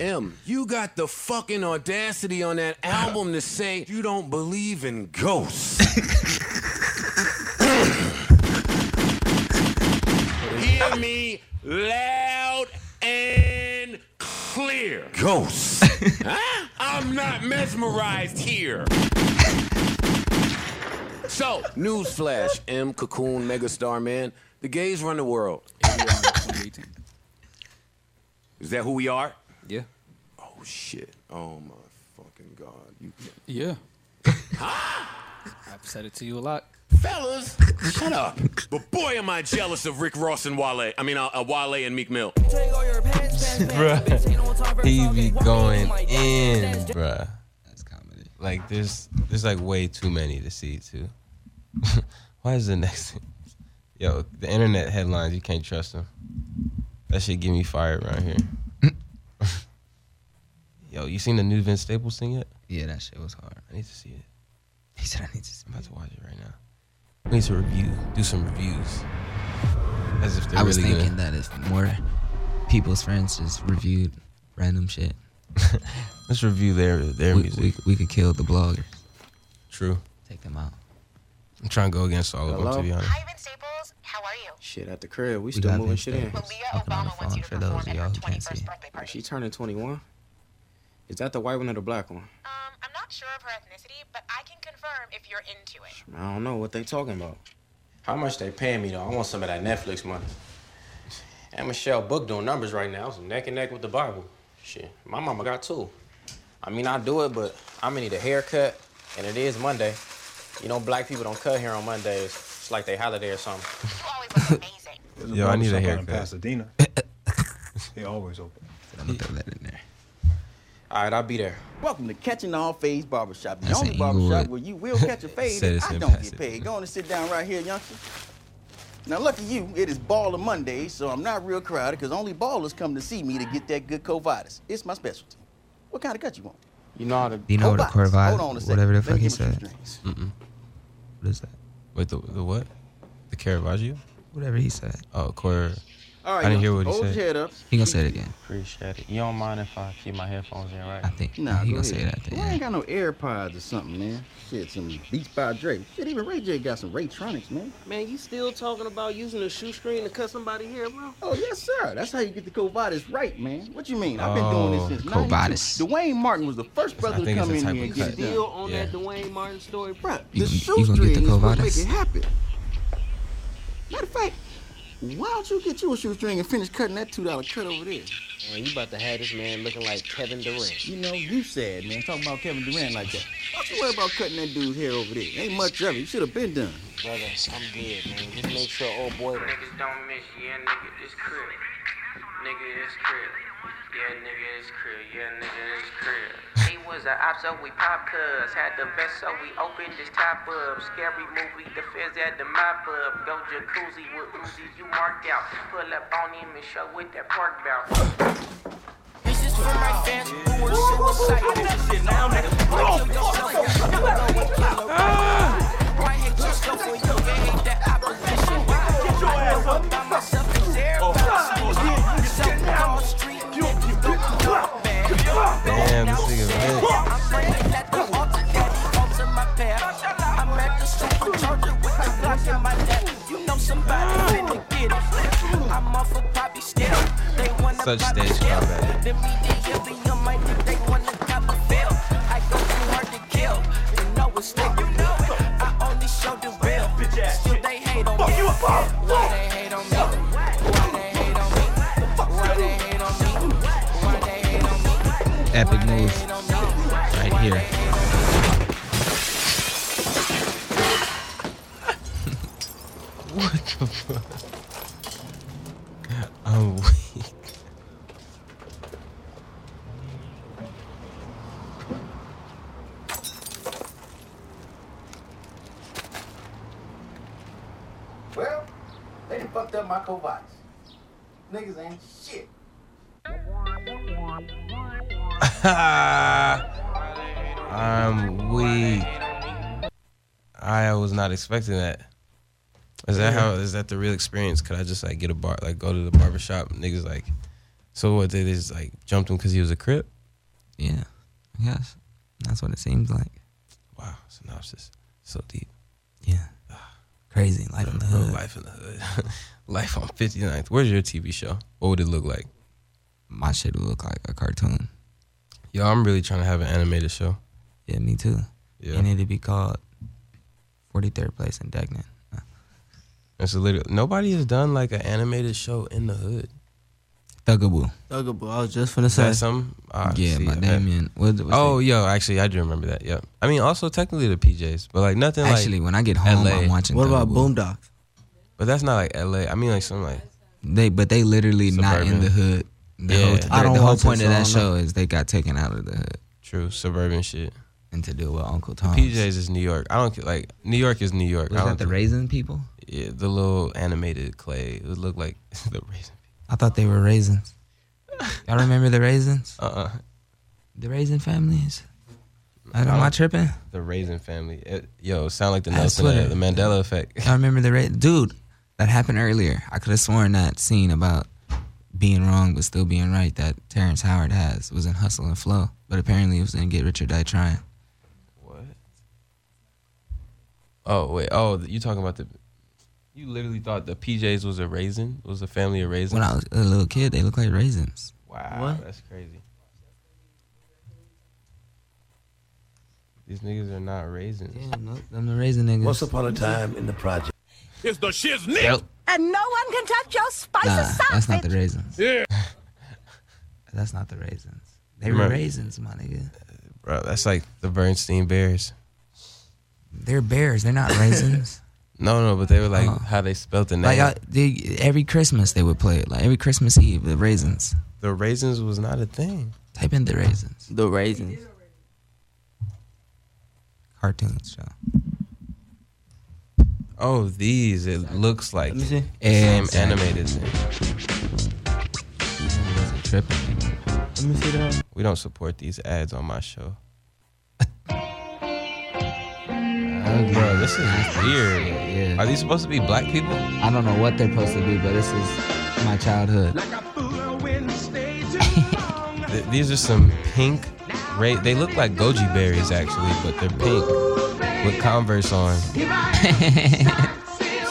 M, you got the fucking audacity on that album to say you don't believe in ghosts. Hear me loud and clear. Ghosts. huh? I'm not mesmerized here. So, newsflash, M, Cocoon, Megastar Man. The gays run the world. Is that who we are? Yeah. Oh shit. Oh my fucking god. You Yeah. I've said it to you a lot. Fellas, shut up. But boy, am I jealous of Rick Ross and Wale. I mean, uh, uh, Wale and Meek Mill. Bruh. He be going in, bruh. That's comedy. Like there's there's like way too many to see too. Why is the next thing? Yo, the internet headlines you can't trust them. That shit get me fired around here. Yo, you seen the new Vince Staples thing yet? Yeah, that shit was hard. I need to see it. He said I need to. I'm about to watch it right now. We need to review, do some reviews. As if they're I was really thinking that if more people's friends just reviewed random shit. Let's review their their we, music. we, we could kill the bloggers. True. Take them out. I'm trying to go against all of them to be honest. Hi, Vince Staples. How are you? Shit, at the crib, we We still moving shit in. Staples. Malia Talking on the Obama wants you to phone for those perform of at y'all her who can't 21st see. birthday Is she turning 21? Is that the white one or the black one? Um, I'm not sure of her ethnicity, but I can confirm if you're into it. I don't know what they talking about. How much they paying me though? I want some of that Netflix money. And Michelle Book doing numbers right now, so neck and neck with the Bible. Shit, my mama got two. I mean, I do it, but I'm gonna need a haircut, and it is Monday. You know, black people don't cut hair on Mondays. It's like they holiday or something. You always look amazing. There's Yo, I need a barbershop out haircut. In Pasadena. they always open. I'm gonna throw that in there. All right, I'll be there. Welcome to Catching All Fades Barbershop, the That's only in barbershop where you will catch a fade and I don't Pasadena. get paid. Go on and sit down right here, youngster. Now, lucky you, it is Baller Monday, so I'm not real crowded because only ballers come to see me to get that good Covitis. It's my specialty. What kind of cut you want? You know how to. Do you know what a Covitis. Hold on a second. whatever the fuck he said? Mm-mm. What is that? Wait, the the what? The Caravaggio? Whatever he said. Oh, Cor. All right, I didn't hear what he said. your head up. He gonna say it again. Appreciate it. You don't mind if I keep my headphones in, right? I think Nah, he go gonna say ahead. it at the Well, I ain't got no AirPods or something, man. Shit, some Beats by Dre. Shit, even Ray J got some Raytronics, man. Man, you still talking about using a shoestring to cut somebody hair, bro? Oh, yes, sir. That's how you get the Covitis right, man. What you mean? I've been doing this Oh, since Covitis. 92. Dwayne Martin was the first brother to come in here type and get it cut. Still done. on Yeah. that Dwayne Martin story, bro. Bruh, You the gon- you gonna get the shoestring is what make it happen. Matter of fact, why don't you get you a shoestring and finish cutting that $2 cut over there? Man, you about to have this man looking like Kevin Durant. You know, you said, man, talking about Kevin Durant like that. Don't you worry about cutting that dude's hair over there. Ain't much of it. You should have been done. Brother, I'm good, man. Just make sure old boy. Niggas don't miss, yeah, nigga, this crib. Nigga, this crib. Yeah, nigga, this crib. Yeah, nigga, this crib. He was a op, so we pop cuz. Had the vest, so we opened this top up. Scary movie, the feds had the mop up. Go jacuzzi with Uzi, you marked out. Pull up on him and show with that park bout. This is for my fans who were suicidal. Now, nigga, kill yourself. You go and kill a Right here, just go for you. You hate that opposition. Get your ass up. Poppy still. They wanna Such pop stage still. combat. The media be on my dick, they wanna cop Epic move Hate on me? right here. What the fuck? I'm weak. Well, they done fucked up my Covitis. Niggas ain't shit. I'm weak. I was not expecting that. Is that how? Is that the real experience? Could I just like get a bar, like go to the barber shop? Niggas like, so what? They just like jumped him because he was a crip? Yeah. Yes. That's what it seems like. Wow, synopsis so deep. Yeah. Crazy. Life in the hood. life in the hood. life on 59th. Where's your TV show? What would it look like? My shit would look like a cartoon. Yo, I'm really trying to have an animated show. Yeah, me too. Yeah. And it'd be called 43rd Place in Degnan. It's little, nobody has done like an animated show in the hood. Thuggable. Thuggable. I was just finna say. That's some. ah, Yeah, see, by okay. Damien. What, what's Oh, yo, actually, I do remember that. Yep. I mean, also technically the PJs, but like nothing Actually, like when I get home, LA. I'm watching. What about Thuggable. Boondocks? But that's not like LA. I mean, like some like They, but they literally not in the hood. The Yeah. whole, I don't the whole point of that show is they got taken out of the hood true suburban shit. and to deal with Uncle Tom. PJs is New York. I don't ca- like New York is New York. Was I that the raisin people? Yeah, the little animated clay. It would look like the raisin. I thought they were raisins. Y'all remember the raisins? Uh uh The raisin families. I don't, am I tripping? The raisin family. It, yo, sound like the Nelson, uh, the Mandela effect. Y'all remember the raisin? Dude, that happened earlier. I could have sworn that scene about being wrong but still being right that Terrence Howard has was in Hustle and Flow, but apparently it was in Get Rich or Die Trying. What? Oh wait. Oh, you talking about the? You literally thought the PJs was a raisin? Was a family of raisins? When I was a little kid, they looked like raisins. Wow, What? that's crazy. These niggas are not raisins. Yeah, no, them the raisin niggas. Once upon a time in the project. It's the shiznit. Yep. And no one can touch your spicy Nah, sausage. that's not the raisins. Yeah. That's not the raisins. They were Right. raisins, my nigga. Bro, that's like the Bernstein Bears. They're bears. They're not raisins. No, no, but they were like Oh. how they spelt the name. like I, they, every Christmas they would play it. Like every Christmas Eve, the raisins. the raisins was not a thing. Type in the raisins. The raisins. Cartoons show. Oh, these. It looks like Let me see. same Exactly. animated thing. Wasn't tripping. Let me see that. We don't support these ads on my show. Uh, Bro, this is weird. Yeah. Are these supposed to be black people? I don't know what they're supposed to be, but this is my childhood. Th- These are some pink. Ra- they look like goji berries actually, but they're pink with Converse on,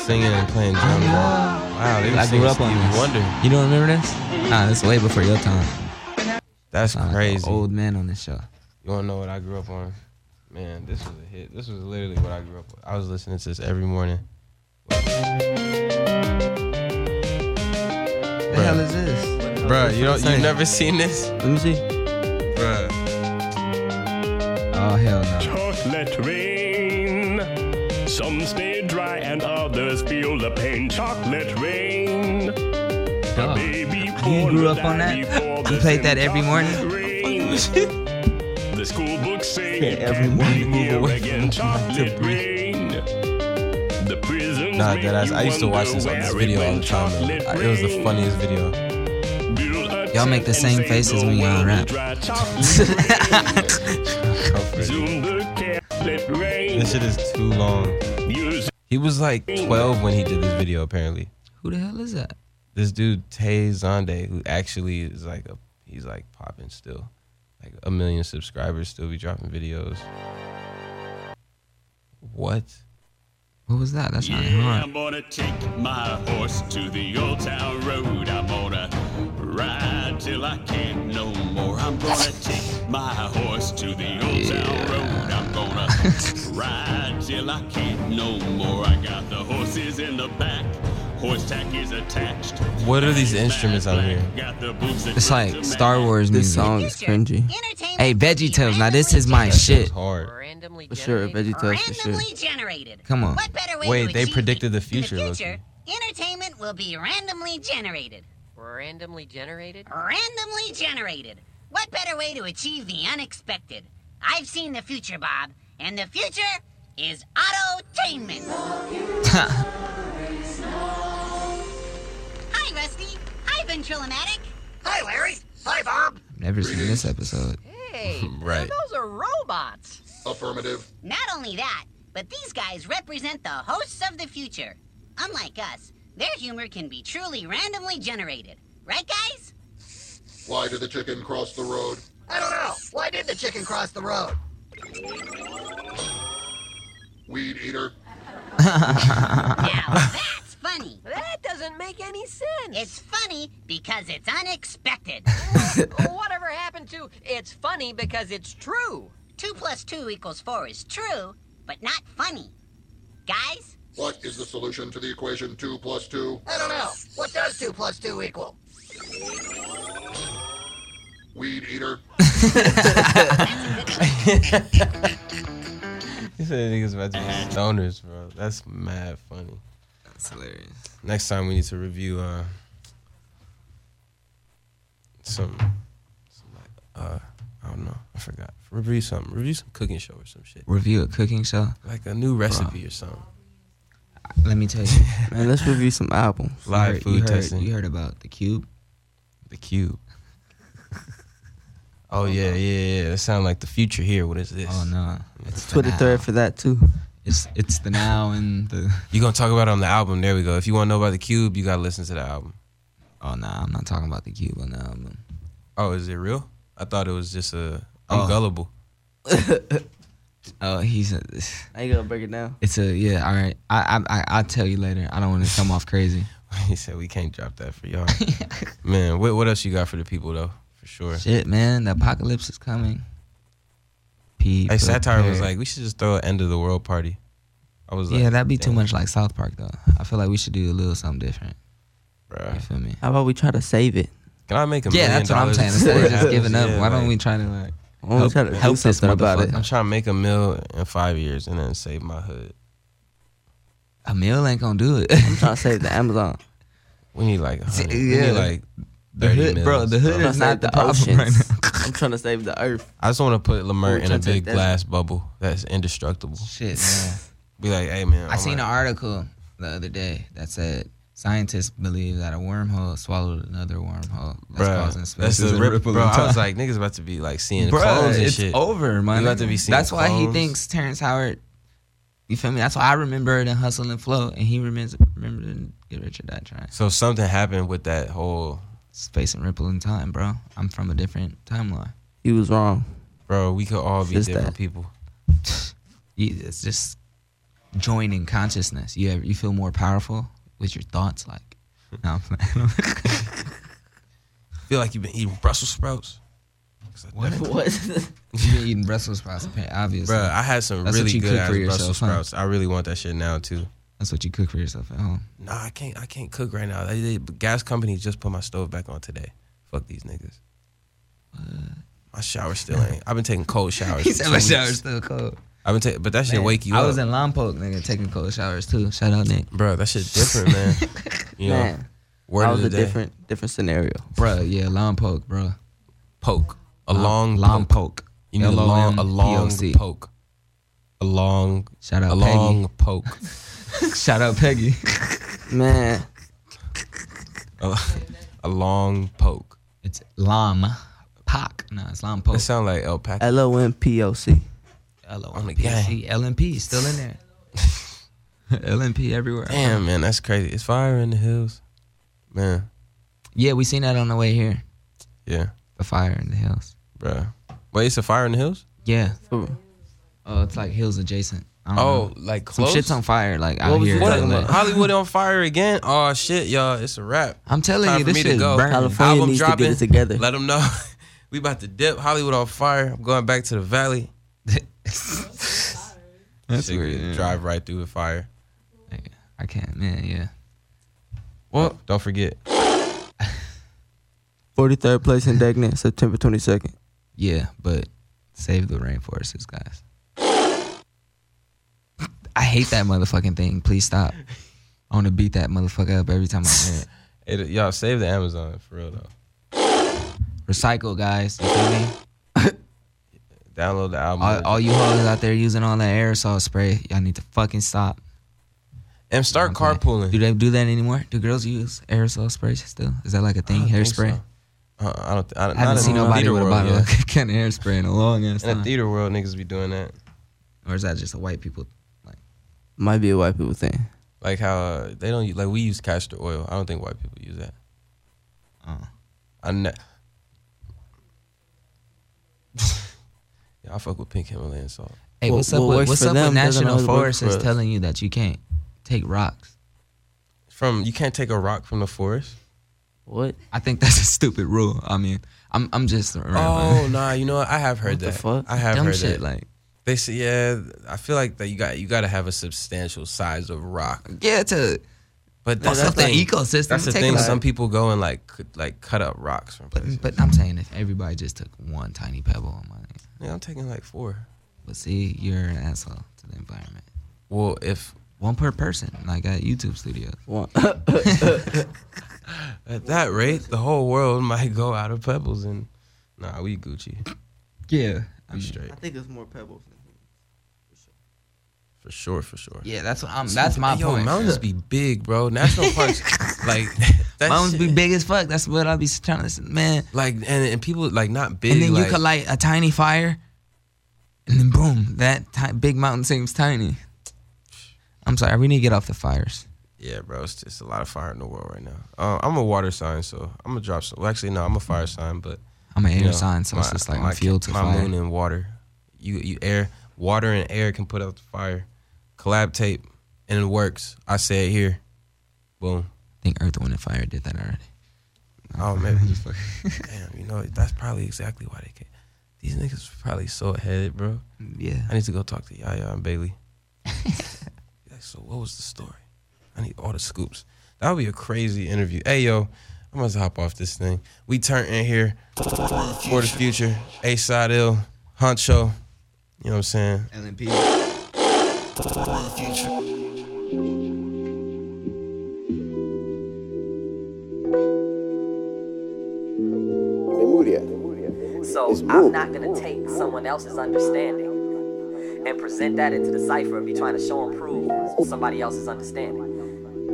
singing and playing drums. Wow, they were I singing grew up on Stevie this. Wonder. You don't remember this? Nah, this is way before your time. That's Sound like an crazy. old man on this show. You wanna know what I grew up on? Man, this was a hit. This was literally what I grew up with. I was listening to this every morning. The hell is this? Bruh, you don't you Say. never seen this? Let me see. Bruh. Oh hell no. Chocolate rain. Some stay dry and others feel the pain. Chocolate rain. Ah. Baby You grew up on that? You played that every morning? the school books say Yeah, it every can't morning move away again. Chocolate rain. The prisons Nah, that you I used to watch this on this video all the time. Man. Chocolate I- It was the funniest video. Y'all make the same faces when y'all rap. This shit is too long. He was like 12 when he did this video. Apparently, Who the hell is that? this dude Tay Zonday, who actually is like a he's like popping still, like a million subscribers, still be dropping videos. What? What was that? That's not Yeah, hard. I'm gonna take my horse to the old town road. I'm gonna ride till I can't no more. I'm gonna take my horse to the old town road. I'm gonna ride till I can't no more. I got the horses in the back. Horse tack is attached. What are these instruments on here? Got the boots that It's like Star Wars music. This music. song is cringy. Hey, Veggie Tales. Now this is my shit. Hard. Randomly For sure, generated? Veggie Tales for sure. Generated. Come on. What better way Wait, to they achieve predicted the future, In the future, entertainment will be randomly generated. Randomly generated? Randomly generated. What better way to achieve the unexpected? I've seen the future, Bob, and the future is autotainment. Hi, Rusty. Hi, Ventrilomatic. Hi, Larry. Hi, Bob. Never seen this episode. Hey, Right. those are robots. Affirmative. Not only that, but these guys represent the hosts of the future. Unlike us, their humor can be truly randomly generated. Right, guys? Why did the chicken cross the road? I don't know. Why did the chicken cross the road? Weed eater. Now that's funny. That doesn't make any sense. It's funny because it's unexpected. Whatever happened to it's funny because it's true? two plus two equals four is true, but not funny. Guys? What is the solution to the equation 2 plus 2? I don't know. What does two plus two equal? Weed eater. He said niggas about to be stoners, bro. That's mad funny. That's hilarious. Next time we need to review uh some, some like, uh I don't know, I forgot. Review something. Review some cooking show or some shit. Review a cooking show. Like a new recipe or something. Let me tell you, Man, let's review some albums. You Live heard- food you heard, testing. You heard about the cube? The cube. Oh yeah, yeah, yeah. That sound like the future here. What is this? Oh no, it's Twitter now. thread for that too. It's it's the now and the. You gonna talk about it on the album? There we go. If you want to know about the cube, you gotta listen to the album. Oh no, I'm not talking about the cube on the album. Oh, is it real? I thought it was just a. I'm Oh. gullible. Oh, he's a. I ain't gonna break it down. It's a yeah. All right, I I I I'll tell you later. I don't want to come off crazy. he said we can't drop that for y'all. Man, what what else you got for the people though? For sure. Shit, man, the apocalypse is coming. P. Hey, satire was like, we should just throw an end of the world party. I was like, yeah, that'd be too much like South Park though. I feel like we should do a little something different. bruh. You feel me? How about we try to save it? Can I make a meal? Yeah, million that's what I'm saying. before Instead of just giving up, Yeah, why don't like, we try to like Why we help, try to help this something about it? motherfucker? I'm trying to make a mill in five years and then save my hood. A mill ain't gonna do it. I'm trying to save the Amazon. We need like a hundred. We Yeah. need like The 30 hood- bro, the hood I'm is not the the problem right now. I'm trying to save the earth. I just want to put Leimert in a trying to big glass bubble that's indestructible. Shit, man. Be like, hey man, I I'm seen an article the other day that said scientists believe that a wormhole swallowed another wormhole. That's Bruh, causing that's spaces the and rip, ripple bro. in I was like, niggas about to be like seeing Bruh, clones and it's shit. over, man. About to be seeing That's why he thinks Terrence Howard. You feel me? That's why I remember it in Hustle and Flow, and he remembers remembered in Get Rich or Die Trying. So something happened with that whole, Space and ripple in time, bro. I'm from a different timeline. He was wrong. bro. We could all be Just different that. people. You, it's just joining consciousness. You ever, you feel more powerful with your thoughts. Like, no, I'm. Feel like you've been eating Brussels sprouts. What? What? you been eating Brussels sprouts, apparently, obviously. Bro, I had some That's really good cook ass for yourself, Brussels huh? sprouts. I really want that shit now too. That's what you cook for yourself at home. Nah, I can't. I can't cook right now. They, they, gas company just put my stove back on today. Fuck these niggas. My shower still ain't. I've been taking cold showers. He said my weeks. shower's still cold. I've been taking, but that shit Man, wake you I up. I was in Lompoc, nigga, taking cold showers too. Shout out Nick. Bro, that shit different, man. You know, Man, word that of was the a day. different different scenario. Bro, yeah, Lompoc, bro. poke. A Lom- long poke. Lompoc. You need a long, a long poke. A long, Shout out a long poke. Peggy. Shout out Peggy. Man, a, a long poke. It's Lom Poc. No, it's Lompoc. It sound like alpaca. L O M P O C. L-O-M-P-O-C. on. LMP still in there. LMP everywhere. Damn, man, that's crazy. It's fire in the hills, man. Yeah, we seen that on the way here. Yeah, The fire in the hills. bro. Wait, it's a fire in the hills? Yeah. Oh, it's like hills adjacent. I don't Oh, know. like some shit's on fire. Like What out was here. you in talking about? Hollywood on fire again? Oh shit, y'all! It's a wrap. I'm telling Time you, for this me to go. burning. California Album needs to dropping. get it together. Let them know we about to dip. Hollywood on fire. I'm going back to the valley. That's Shit, weird. yeah. Drive right through the fire. I can't, man. Yeah. Well, don't forget. 43rd place in Degnan, September 22nd. Yeah, but save the rainforests, guys. I hate that motherfucking thing. Please stop. I want to beat that motherfucker up every time I hear it. Y'all save the Amazon for real though. Recycle, guys. You feel me? Download the album. All, all you hoes out there using all that aerosol spray, y'all need to fucking stop. and start Okay. carpooling. Do they do that anymore? Do girls use aerosol sprays still? Is that like a thing? I don't think Hairspray? so. Uh, I don't. I, I haven't seen nobody with a bottle of can hairspray in a long ass In the theater world, niggas be doing that. Or is that just a white people? Might be a white people thing. Like how uh, they don't use- like we use castor oil. I don't think white people use that. Oh. I ne- yeah, I fuck with pink Himalayan salt. Hey, What- what's up what with what's up them with National always work Forest is telling you that you can't take rocks? From you can't take a rock from the forest. What? I think that's a stupid rule. I mean, I'm I'm just Oh nah, you know what? I have heard What the that. fuck? I have dumb heard shit that. like They say yeah. I feel like that you got you got to have a substantial size of rock. yeah to But Fuck that's up the ecosystem, That's the take thing. it Some people go and like cut- like cut up rocks from places. But I'm saying if everybody just took one tiny pebble, my nigga. Yeah, I'm taking like four. But see, you're an asshole to the environment. Well, if one per person, like at YouTube studios. One. At that rate, the whole world might go out of pebbles and nah, we Gucci. Yeah, we straight I think it's more pebbles. Than humans. For sure, for sure. For sure. Yeah, that's what I'm. That's my Yo, point. mountains be big, bro. National parks, like that Mountains be big as fuck. That's what I'll be trying to say, man. Like and, and people like not big. and then like, you could light a tiny fire, and then boom, that ti- big mountain seems tiny. I'm sorry, we need to get off the fires. Yeah, bro, it's just a lot of fire in the world right now. Uh, I'm a water sign, so I'm gonna drop some. Well, actually, no, I'm a fire sign, but I'm an air know, sign, so it's just like my, fuel to my fire. moon and water. You you air, water and air can put out the fire. Collab tape and it works. I say it here. Boom. I think Earth, Wind, and Fire did that already. Oh man, damn, you know that's probably exactly why they came. These niggas probably so ahead, bro. Yeah. I need to go talk to Yaya and Bailey. like, so what was the story? I need all the scoops. That would be a crazy interview. Hey yo, I'm gonna hop off this thing. We turn in here for the future. Asad Ill, Huncho. You know what I'm saying? LMP. For the future. So I'm not gonna take someone else's understanding and present that into the cipher and be trying to show and prove somebody else's understanding.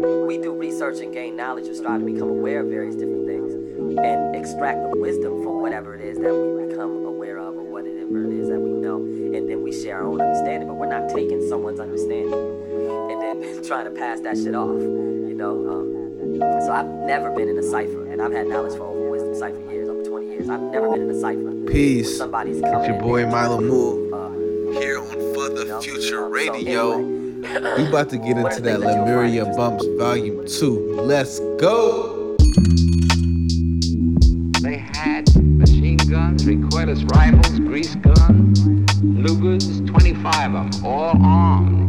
We do research and gain knowledge and strive to become aware of various different things and extract the wisdom from whatever it is that we become aware of or whatever it is that we know. And then we share our own understanding, but we're not taking someone's understanding and then trying to pass that shit off. You know, um, so I've never been in a cipher, and I've had knowledge for over wisdom cipher years, over 20 years. I've never been in a cipher. Peace. Somebody's It's your boy Milo trying to, Move uh, here on For the Future Radio. anyway, We about to get into that Lemuria Bumps Volume 2. Let's go. They had machine guns, recoilless rifles, grease guns, Lugers, 25 of them, all armed.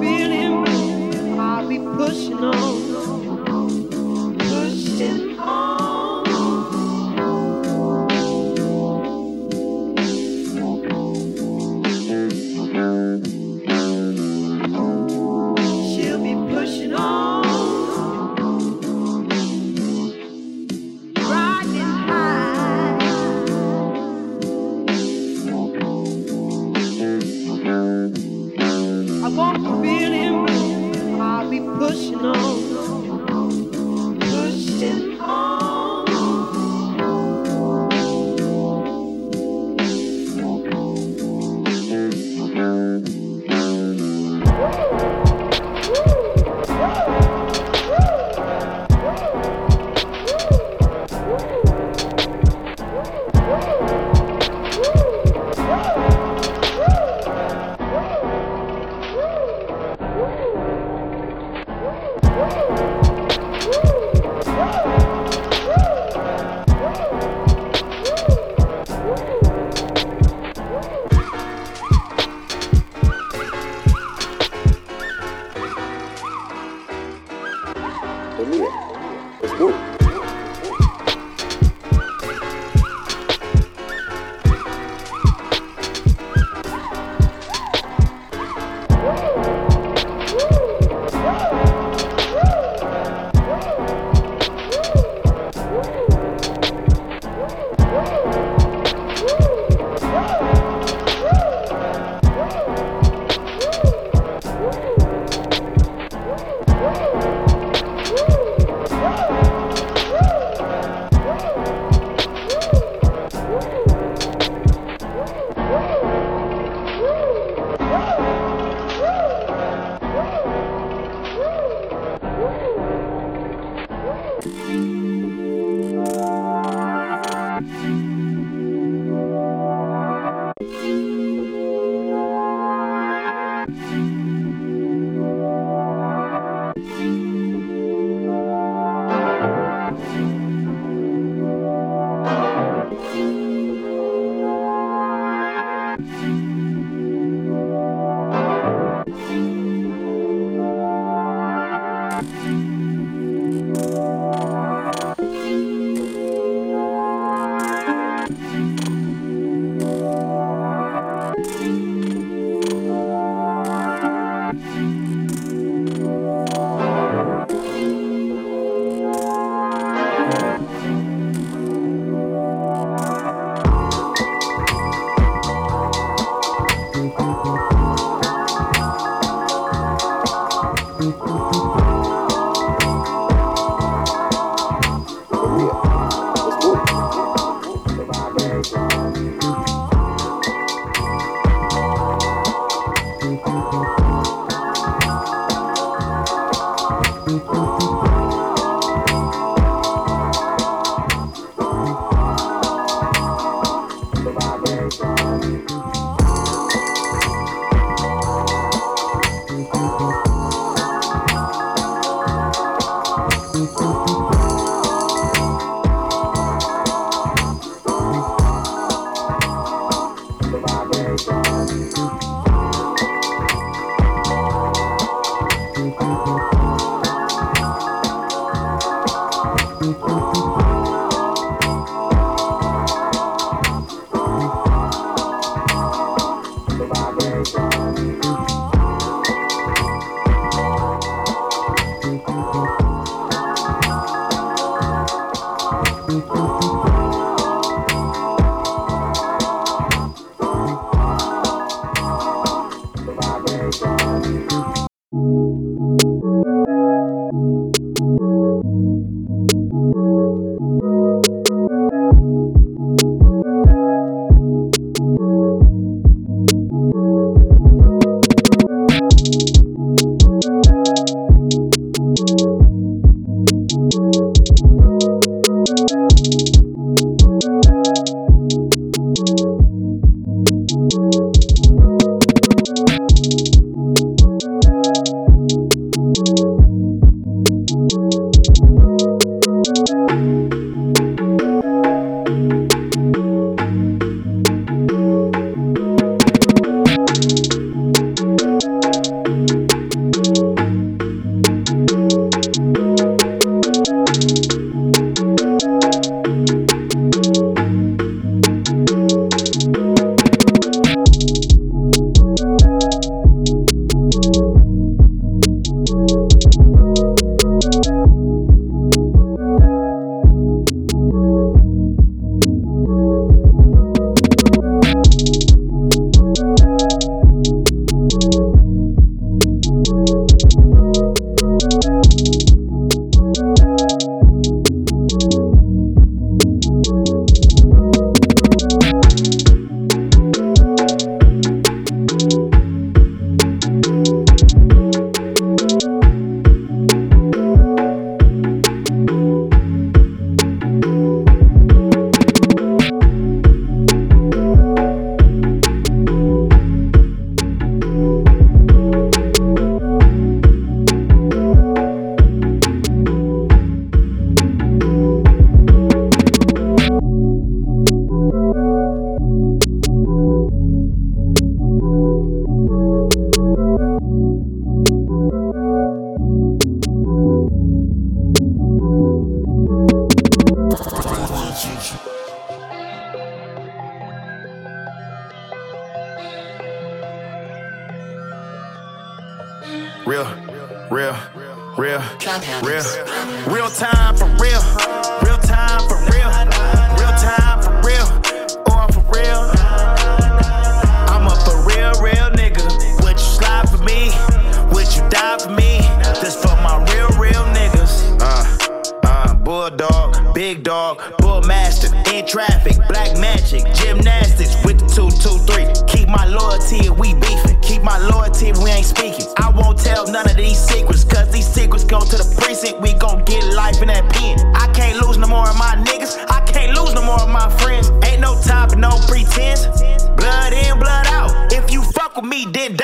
feeling, I'll be pushing on.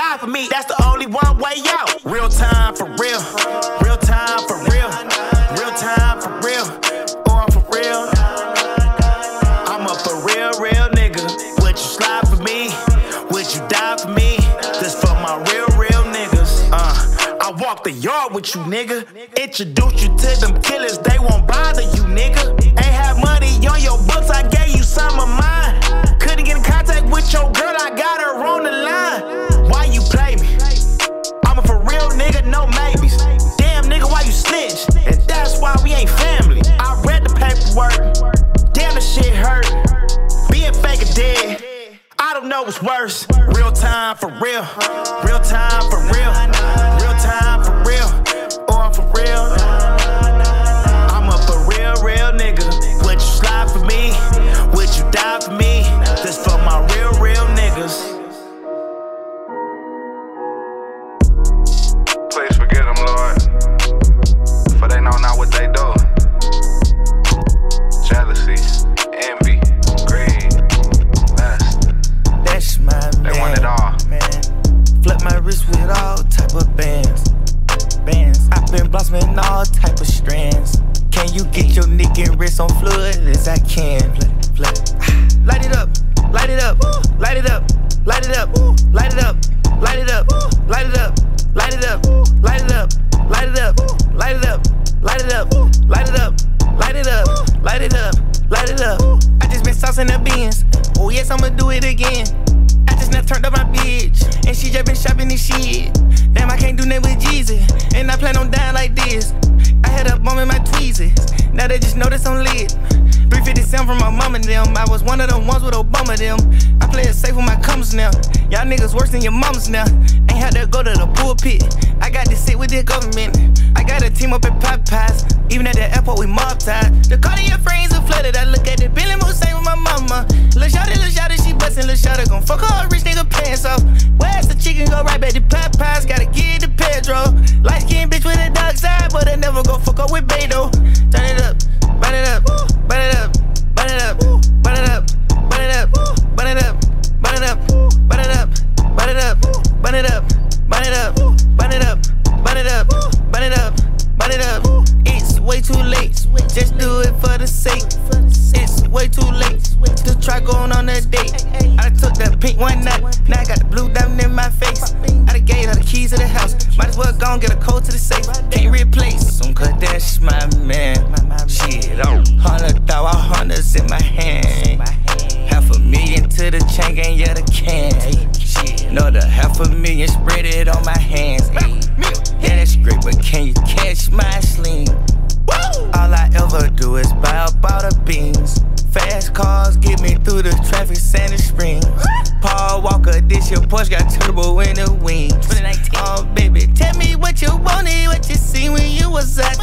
Die for me. That's the only one way out. Real time for real. Real time for real. Real time for real. Oh, I'm for real. I'm a for real, real nigga. Would you slide for me? Would you die for me? This for my real, real niggas. Uh, I walk the yard with you, nigga. Introduce you to them killers, they won't bother you, nigga. Ain't have money on your books, I gave you some of mine. Couldn't get in contact with your girl, I got her on the line. No maybes. Damn nigga, why you snitch? And that's why we ain't family. I read the paperwork. Damn, the shit hurt. Being fake or dead. I don't know what's worse. Real time for real. Real time for real. Real time for real. I'm for real. They know what they do. Jealousy, envy, greed, lust. That's my man. They want it all. Man. Flip my wrist with all type of bands. Bands. I've been blossoming all type of strands. Can you get your neck and wrist on fluid as I can? Flip, flip. Light it up, light it up, light it up, light it up, light it up, light it up, light it up, light it up, light it up, light it up, light it up, light it up, light it up, light it up, light it up, light it up. I just been saucing the beans. Oh yes, I'ma do it again. I just now turned up my bitch, and she just been shopping this shit. Damn, I can't do nothing with Jesus, and I plan on dying like this. I had a bomb in my tweezers, now they just know I'm lit. 357 from my mom and them. I was one of them ones with Obama them. I play it safe with my comes now. Y'all niggas worse than your mamas now. Ain't had to go to the pulpit. I got to sit with the government. I got a team up at Popeyes. Even at the airport, we mob tied. The Cartier frames are flooded. I look at the Bentley Mustang with my mama. Lil' shawty, lil' shawty, she bustin', lil' shawty gon' fuck her rich nigga pants off. Where's the chicken go right back to Popeyes? Gotta get the Pedro. Light skin bitch with a dark side, but I never go fuck up with Beto. Turn it up, burn it up, burn it up, burn it up, burn it up, burn it up, burn it up, burn it up, burn it up, burn it up, burn it up, burn it up, burn it up, burn it up, burn it up, burn it up. Way too late. Just do it for the sake. It's way too late to try going on a date. I took that pink one night, now I got the blue diamond in my face. I done gave her the keys to the house. Might as well go and get a code to the safe. Can't replace him, cause that's my man. Shit, oh, hundred thousand hundreds in my hand. Half a million to the chain gang, yeah, the can. Shit, another half a million, spread it on my hands. Yeah, that's great, but can you catch my sling? All I ever do is buy up all the beans. Fast cars get me through the traffic, Sandy Springs. Paul Walker, this your Porsche got turbo in the wings. Oh, baby, tell me what you wanted, what you seen when you was at.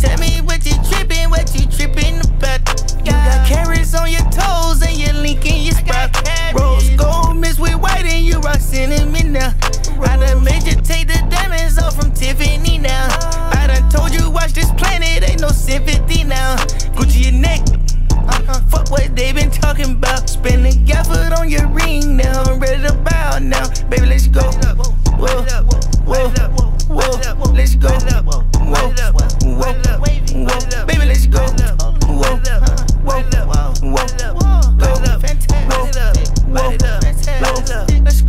Tell me what you trippin', what you trippin' about. You got carrots on your toes and you're linking your spot. Rose gold mixed with white and you rock sending me now. I done made you take the diamonds off from Tiffany now. I done told you watch this planet, ain't no sympathy What they been talking about. Spin the gafford on your ring now. I'm ready to bow now. Baby, let's go. Whoa, whoa, whoa, let's go. Whoa, whoa, whoa, baby, let's go. Whoa, whoa, whoa,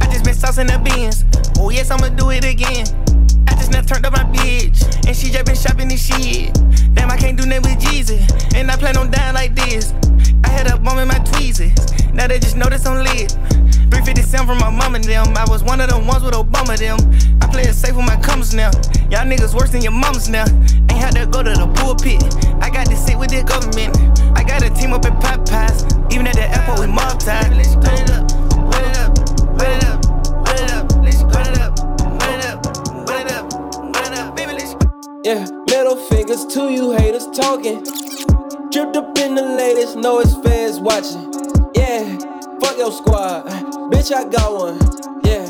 I just been saucing the beans. Oh yes, I'ma do it again. I just now turned up my bitch, and she just been shopping this shit. Damn, I can't do nothing with Jesus, and I plan on dying like this. I had a bomb in my tweezers, now they just know that I'm lit. 357 from my mom and them. I was one of them ones with Obama them. I play it safe with my commas now. Y'all niggas worse than your mamas now. Ain't had to go to the pulpit. I got to sit with the government. I got a team up at Popeyes. Even at the airport with mob ties. Let's put it up, put it up, put it up, put it up. Let's put it up, put it up, put it up, put it up, baby. Let's Yeah, middle fingers to you haters talking. Dripped up in the latest, know it's watching. Yeah, fuck your squad. Bitch, I got one. Yeah,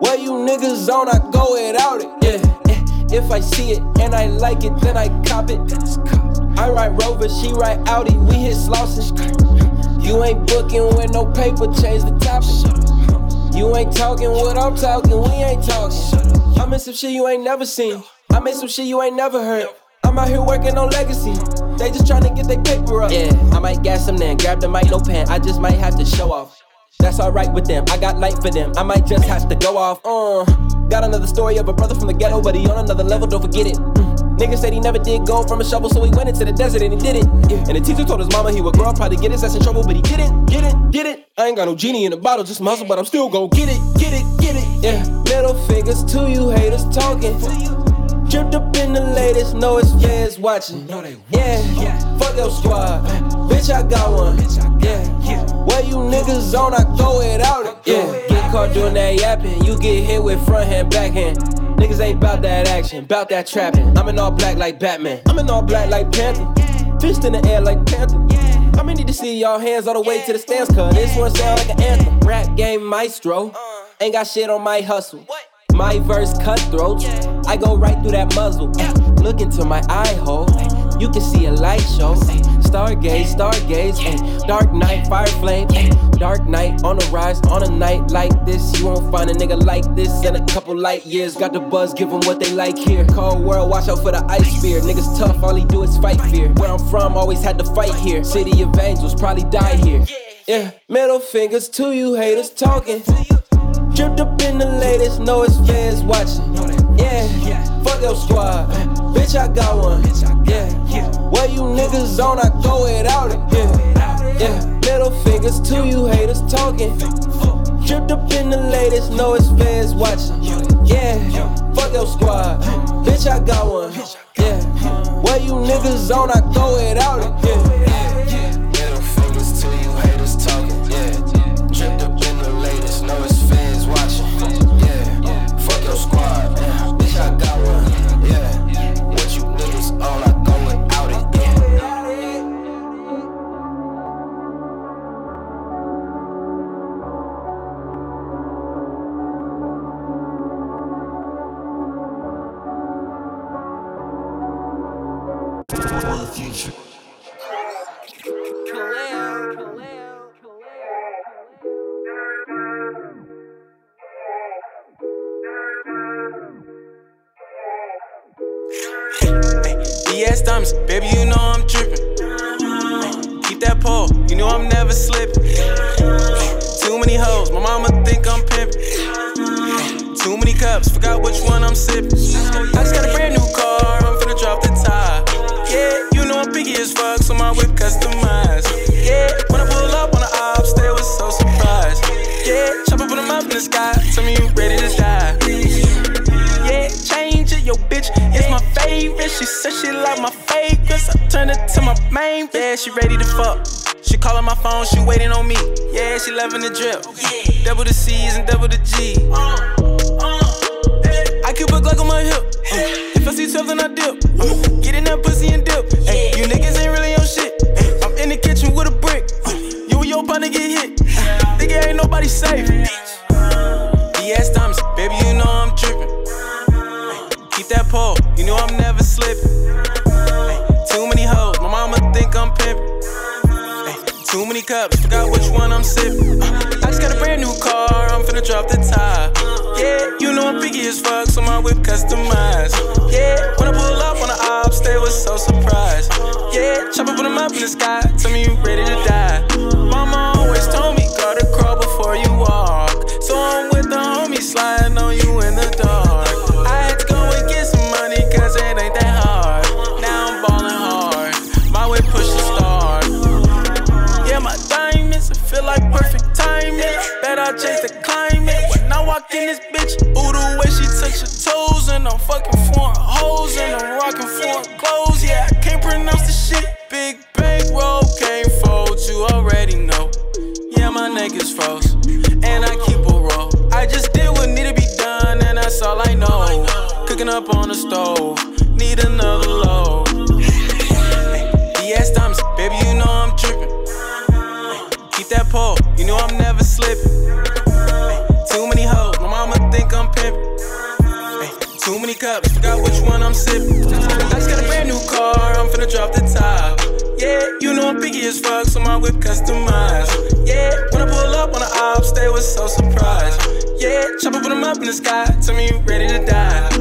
where you niggas on, I go without it. Yeah, if I see it and I like it, then I cop it. I ride Rover, she ride Audi, we hit Slauson. You ain't booking with no paper, change the topic. You ain't talking what I'm talking, we ain't talking. I'm in some shit you ain't never seen. I'm in some shit you ain't never heard. I'm out here working on legacy. They just trying to get their paper up. Yeah, I might gas them then. Grab the mic, no pen. I just might have to show off. That's alright with them. I got light for them. I might just have to go off. Uh, got another story of a brother from the ghetto, but he on another level. Don't forget it. Mm. Nigga said he never did gold from a shovel, so he went into the desert and he did it. Yeah. And the teacher told his mama he would grow up, probably get his ass in trouble, but he didn't. Get it, get it. I ain't got no genie in the bottle, just muscle, but I'm still gon' get it, get it, get it. Yeah, middle fingers to you haters talking. Dripped up in the latest, know it's feds watching. Yeah, yeah. fuck your squad. Bitch, I got one. Yeah, where you niggas on, I without it. Yeah, get caught doing that yapping, you get hit with front hand, back hand. Niggas ain't bout that action, bout that trapping. I'm in all black like Batman. I'm in all black like Panther. Fist in the air like Panther. I'ma need to see y'all hands all the way to the stands, cause this one sound like an anthem. Rap game maestro. Ain't got shit on my hustle. My verse cutthroat. I go right through that muzzle. Look into my eye hole. You can see a light show. Stargaze, stargaze. Dark night, fire flame. Dark night on the rise. On a night like this, you won't find a nigga like this in a couple light years. Got the buzz, give 'em what they like here. Cold world, watch out for the ice spear. Niggas tough, all he do is fight fear. Where I'm from, always had to fight here. City of angels, probably die here. Yeah, middle fingers to you haters talking. Dripped up in the latest, know it's feds watching. Yeah, fuck your squad. Bitch, I got one. Yeah, where you niggas on, I go without it. Yeah, yeah, middle fingers to you haters talking. Dripped up in the latest, know it's feds watching. Yeah, fuck your squad. Bitch, I got one. Yeah, where you niggas on, I go without it. Yeah. Future. BS diamonds, baby, you know I'm trippin'. Keep that pole, you know I'm never slippin'. Too many hoes, my mama think I'm pimpin'. Too many cups, forgot which one I'm sippin'. I just got a brand new so customized. Yeah, when I pull up on the ops, they was so surprised. Yeah, chop up on them up in the sky, tell me you ready to die. Yeah, change it, yo bitch, it's my favorite. She said she like my fragrance. I turn it to my main. Yeah, she ready to fuck. She calling my phone, she waiting on me. Yeah, she loving the drip. Double the C's and double the G. I keep a Glock on my hip. Uh, if I see 12, then I dip. Uh, get in that pussy and dip. Ay, you niggas ain't really get hit. Nigga ain't nobody safe. BS diamonds, baby, you know I'm dripping. Keep that pole, you know I'm never slipping. Too many hoes, my mama think I'm pimping. Too many cups, forgot which one I'm sipping. Uh, I just got a brand new car, I'm finna drop the top. Yeah, you know I'm picky as fuck, so my whip customized. Yeah, when I pull up on the ops, they was so surprised. Yeah, chop up, put 'em up in the sky, tell me you ready as fuck, so my whip customized. Yeah, when I pull up on the ops, they was so surprised. Yeah, chopper put them up in the sky, tell me you ready to die.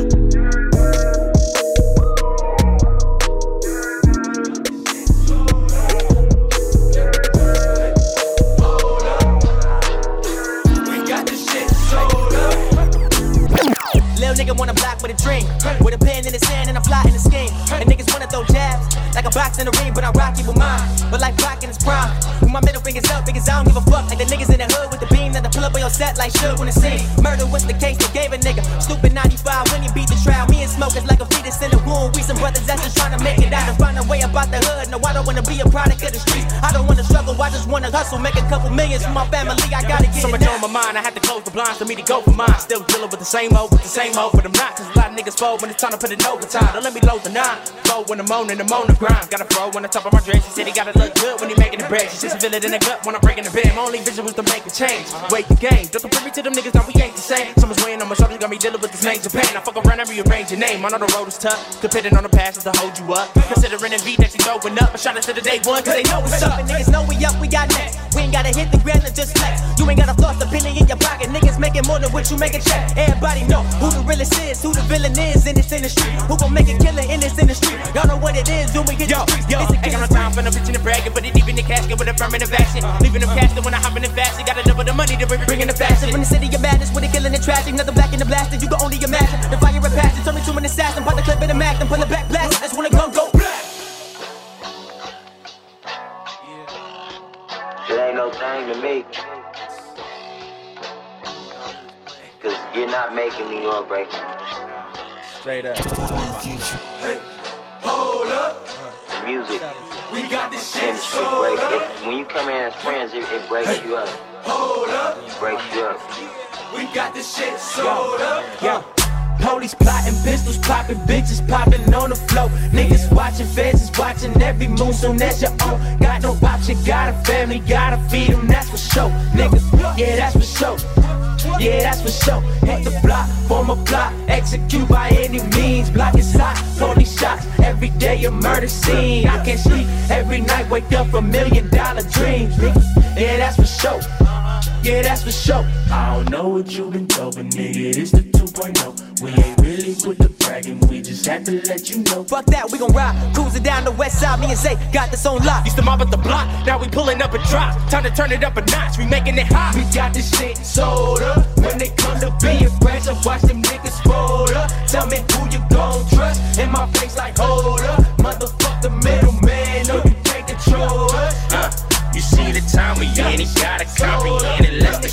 Should when it's seen. Murder was the case they gave a nigga. Stupid 95 when you beat the trial. Me and smokers like a fetus in a wound. We some brothers that's just trying to make it out and find a way about the hood. No, I don't wanna be a product of the streets. I don't wanna struggle, I just wanna hustle. Make a couple millions for my family. I gotta get So it much now. on my mind, I had to close the blinds me to go for mine. Still dealing with the same old, with the same old, but I'm not. Cause a lot of niggas fold when it's time to put in overtime. Don't let me load the nine. Fold when I'm on and I'm on the grind. Got a throw on the top of my dress. She said he gotta look good when he making the bread. She just feel it in the gut when I'm breaking the bed. My only vision was to make a change. Wait the game. Don't compare me to them niggas, now we ain't the same. Someone's weighing on my shoulders, got me dealing with this major pain. I fuck around and rearrange your name. I know the road is tough. Depending on the passes to hold you up. Considering the beat that you throwing up. I shot it to the day one, cause they know what's up. Niggas know we up, we got next. We ain't gotta hit the ground and just flex. You ain't gotta floss the penny in your pocket. Niggas making more than what you make a check. Everybody know who the realest is, who the villain is in this industry. Who gon' make a killing in this industry? Y'all know what it is when we get Yo, the streets. yo, It's a ain't got no time for no bitching and bragging, but it deep in the casket with affirmative action. Leaving them casted when I hop in the fast, you gotta double the money to bring, bring in the fashion. From the city of madness, with the killing and tragic, nothing black in the blasting. You can only imagine the fire and passion. Turn me to an assassin, put the clip in the mag, then pull it back blast. That's when the gun go black. It ain't no thing to me. Cause you're not making New York break. Straight up. Hold up. The music. We got this industry break. It, when you come in as friends, it, it breaks you up. Hold up. It breaks you up. We got this shit sold up. Yo. Police plotting, pistols popping, bitches popping on the floor. Niggas watching, feds is watching every move so as your own. Got no option, got a family, gotta feed them, that's for sure. Niggas, yeah, that's for sure. Yeah, that's for sure. Hit the block, form a plot, execute by any means. Block is hot, police shots. Every day a murder scene. I can't sleep every night, wake up a million dollar dreams. Yeah, that's for sure. Yeah, that's for sure. I don't know what you been told, but nigga, this the 2.0. We ain't really with the bragging, we just had to let you know. Fuck that, we gon' ride, cruising down the west side. Me and Zay got this on lock. Used to mob at the block, now we pulling up a drop. Time to turn it up a notch, we making it hot. We got this shit sold up. When they come to being fresh, I watch them niggas fold up. Tell me who you gon' trust. In my face, like hold up. Motherfuck the middleman, no, you can't control us. Uh, you see the time we in, you gotta comprehend it. Let's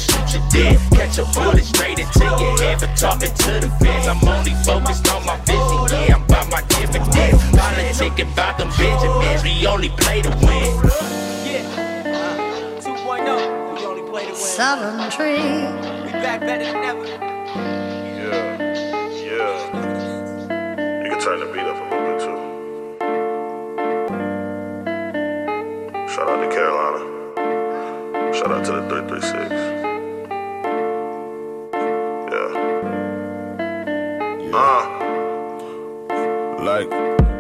just shoot you dead. Catch a bullet straight into your head for talking to the feds. I'm only focused on my vision, yeah, I'm about my dividends. Politicking about them Benjamins, we only play to win. Yeah, uh, 2.0, we only play to win. Southern tree. We back better than ever. Yeah, yeah. You can turn the beat up a little bit too. Shout out to Carolina. Shout out to the 336. Uh. Like,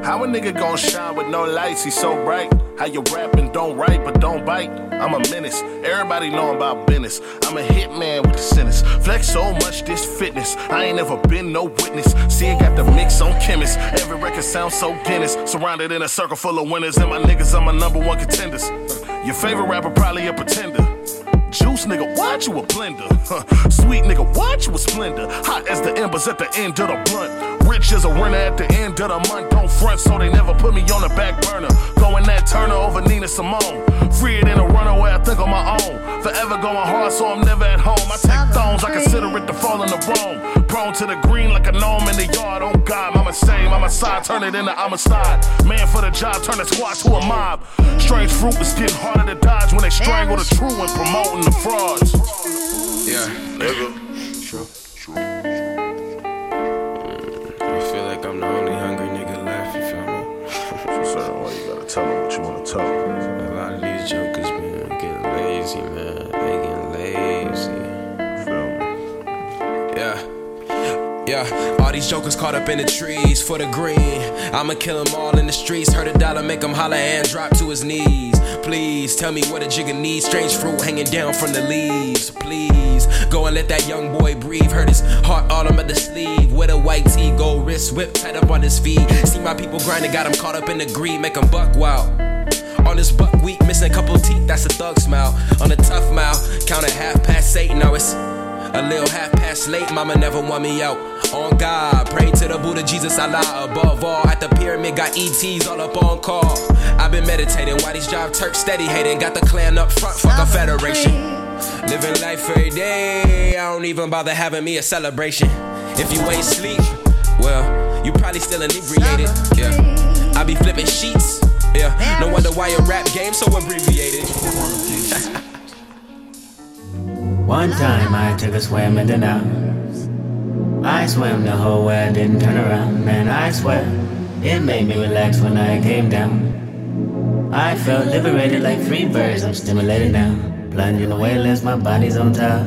how a nigga gon' shine with no lights? He's so bright. How you rapping don't write but don't bite. I'm a menace. Everybody know about business. I'm a hitman with the sentence. Flex so much this fitness. I ain't never been no witness. See, it got the mix on chemist. Every record sounds so Guinness. Surrounded in a circle full of winners. And my niggas are my number one contenders. Your favorite rapper probably a pretender. Juice nigga, watch you a blender. Huh. Sweet nigga, watch you a splendor. Hot as the embers at the end of the blunt. Rich as a renter at the end of the month. Don't front, so they never put me on the back burner. Going that Turner over Nina Simone. Free it in a runaway, I think on my own. Forever going hard, so I'm never at home. I take thrones, I consider it the fall in the Rome. Prone to the green like a gnome in the yard. Oh God, I'm a same, I'm a side, turn it into I'm a side. Man for the job, turn the squad to a mob. Strange fruit is getting harder to dodge when they strangle the true and promoting the frauds. Jokers caught up in the trees for the green. I'ma kill them all in the streets. Heard a dollar make him holler and drop to his knees. Please tell me what a jigger needs. Strange fruit hanging down from the leaves. Please go and let that young boy breathe. Hurt his heart all at the sleeve. With a white tee, gold wrist, whip tied up on his feet. See my people grinding, got him caught up in the greed. Make him buck wild. On this buck week, missing a couple teeth, that's a thug smile. On a tough mile, counting half past eight, now it's a little half past late. Mama never want me out. On God, pray to the Buddha, Jesus, Allah. Above all, at the pyramid, got ETs all up on call. I've been meditating, why these drive Turks steady hating. Got the clan up front, fuck a federation. Living life every day, I don't even bother having me a celebration. If you ain't sleep, well, you probably still inebriated. Yeah, I be flipping sheets. Yeah, no wonder why your rap game so abbreviated. One time I took a swim in the now. I swam the whole way, I didn't turn around. Man, I swear, it made me relax when I came down. I felt liberated like free birds, I'm stimulated now. Plunging away, less my body's on top.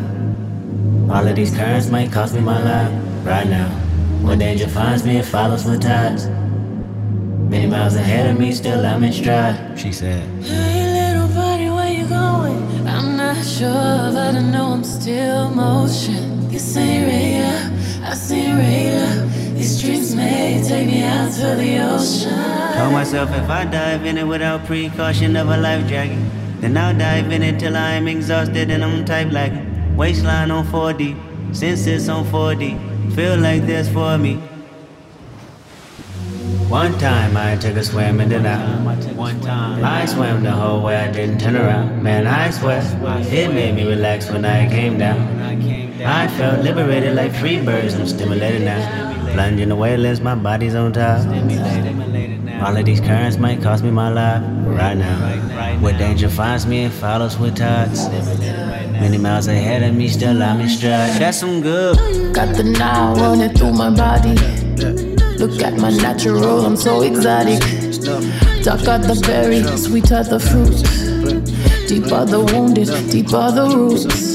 All of these currents might cost me my life right now. When danger finds me, it follows with tides. Many miles ahead of me, still I'm in stride. She said. Hey, little buddy, where you going? I'm not sure, but I know I'm still motion. This ain't radar, I. These streets may take me out to the ocean. Told myself if I dive in it without precaution of a life jacket, then I'll dive in it till I'm exhausted and I'm type like Waistline on 4D, senses on 4D, feel like this for me. One time I took a swim in the night. One time I swam the whole way, I didn't turn around. Man, I swear, it made me relax when I came down. I felt liberated like free birds, I'm stimulated now. Plunging away, less my body's on top. All of these currents might cost me my life right now. Where danger finds me, it follows with tides. Many miles ahead of me, still I'm in stride. That's some good. Got the now running through my body. Look at my natural, I'm so exotic. Dark are the berry, sweet are the fruit. Deep are the wounded, deep are the roots.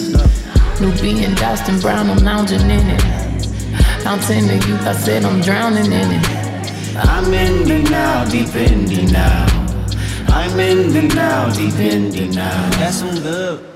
Nubian, diced and Dustin brown, I'm lounging in it. Fountain of youth, I said I'm drowning in it. I'm in now, deep in now. I'm in now, deep in now. That's some good.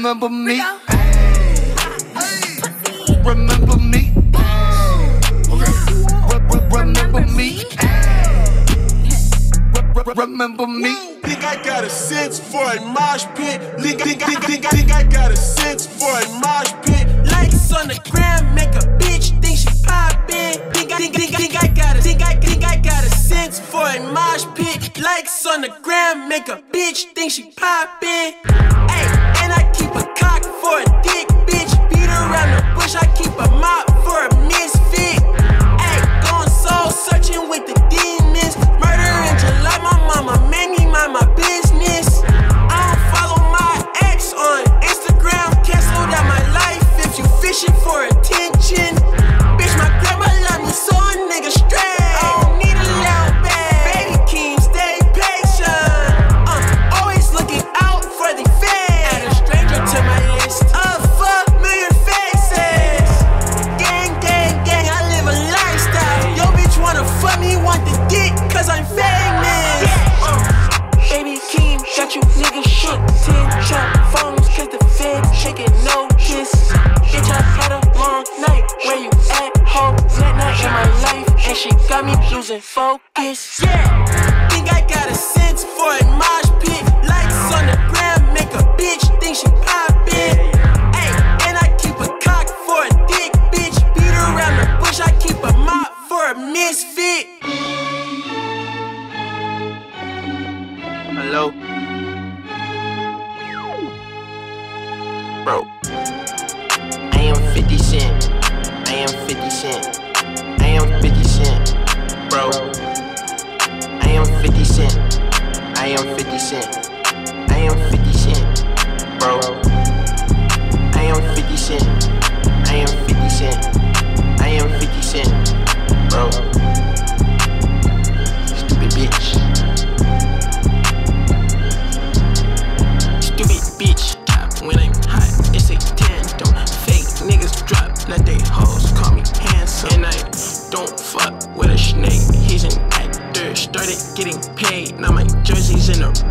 Remember me? Hey. Hey. Remember me? Remember me? Remember me? Think I got a sense for a mosh pit. Think, think, think, think, think I got a sense for a mosh pit. Likes on the gram make a bitch think she poppin'. Think, think, think, think I got a think I think I got a sense for a mosh pit. Likes on the gram make a bitch think she poppin'. Hey for a dick, bitch. Beat around the bush, I keep a mop for a misfit. Ayy, going soul searching with the demons. Murder in July, my mama made me mind my business. I don't follow my ex on Instagram, cancel out my life if you fishing for it. Losing focus. Yeah, think I got a sense for a mosh pit. Lights on the ground make a bitch think she poppin'. Hey, and I keep a cock for a dick, bitch. Beat around the bush, I keep a mop for a misfit. Hello? Bro. I am 50 Cent. I am 50 Cent. I am 50 Cent. Bro. I am 50 Cent. I am 50 Cent. I am 50 Cent. Bro. In a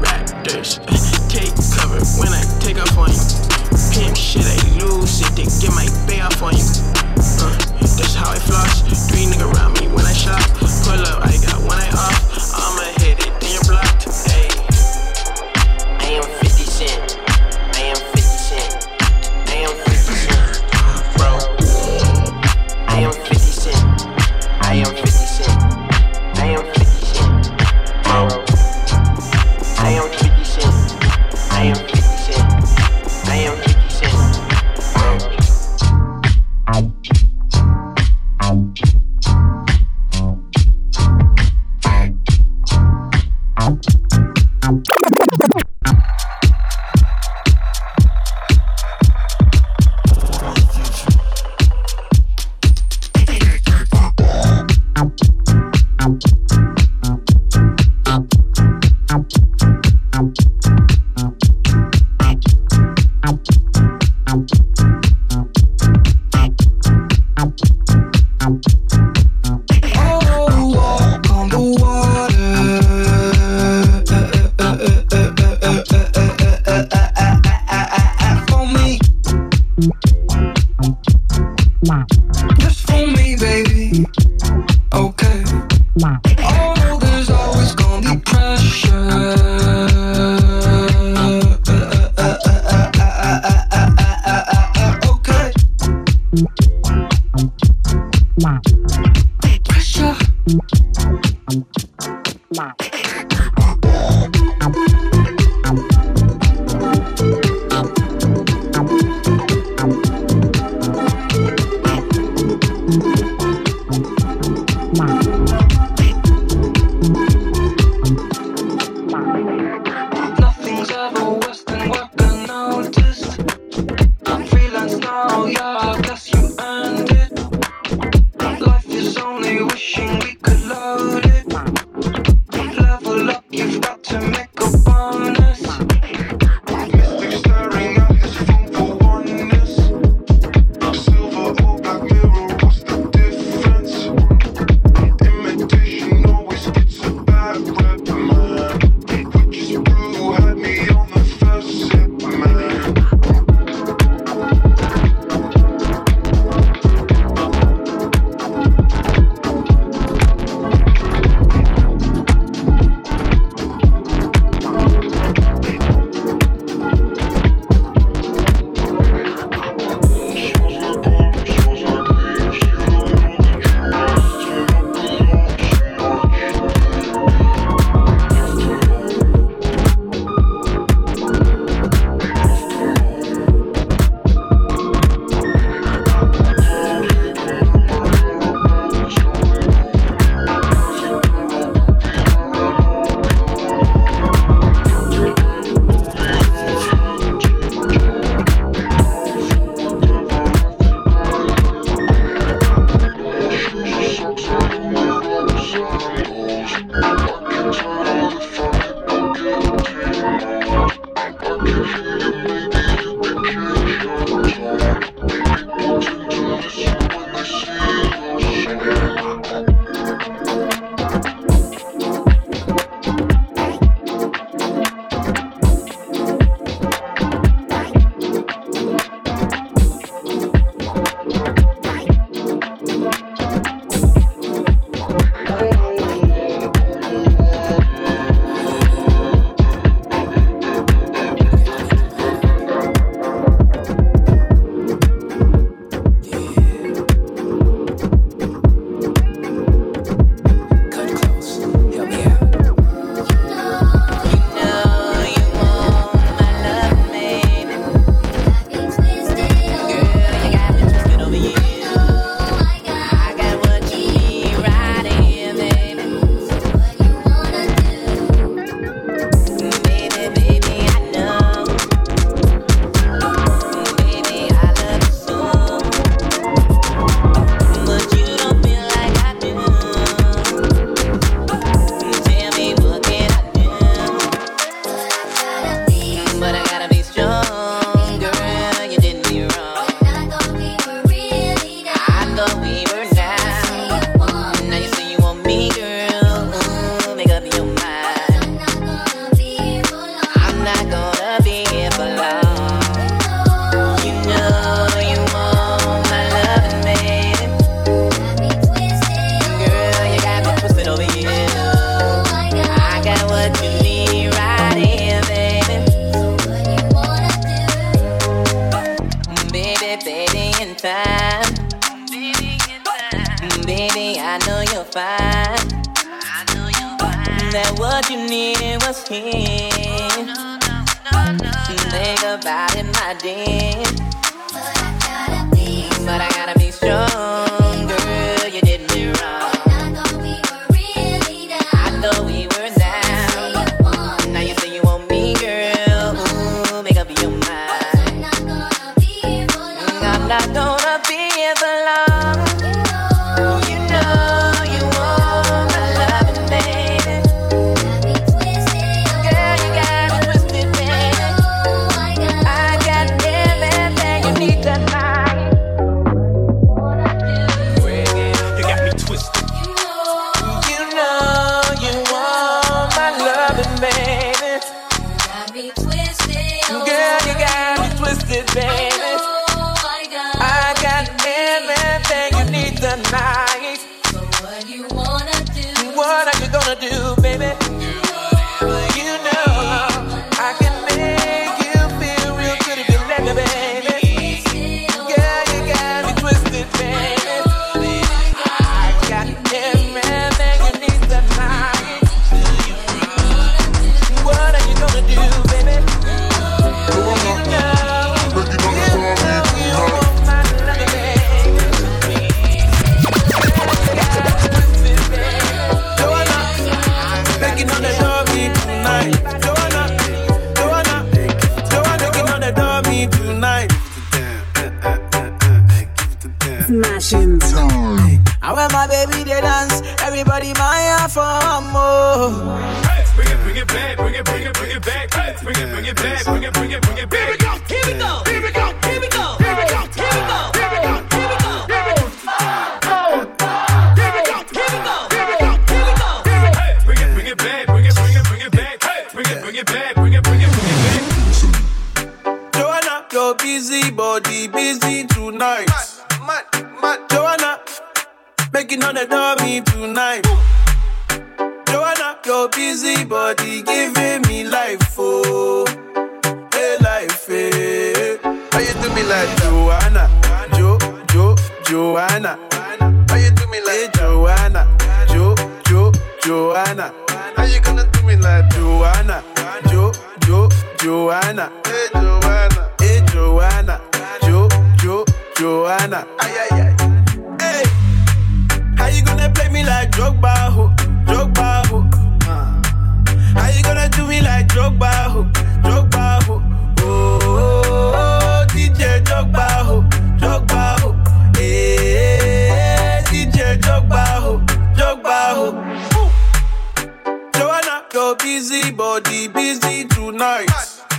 busy body busy tonight.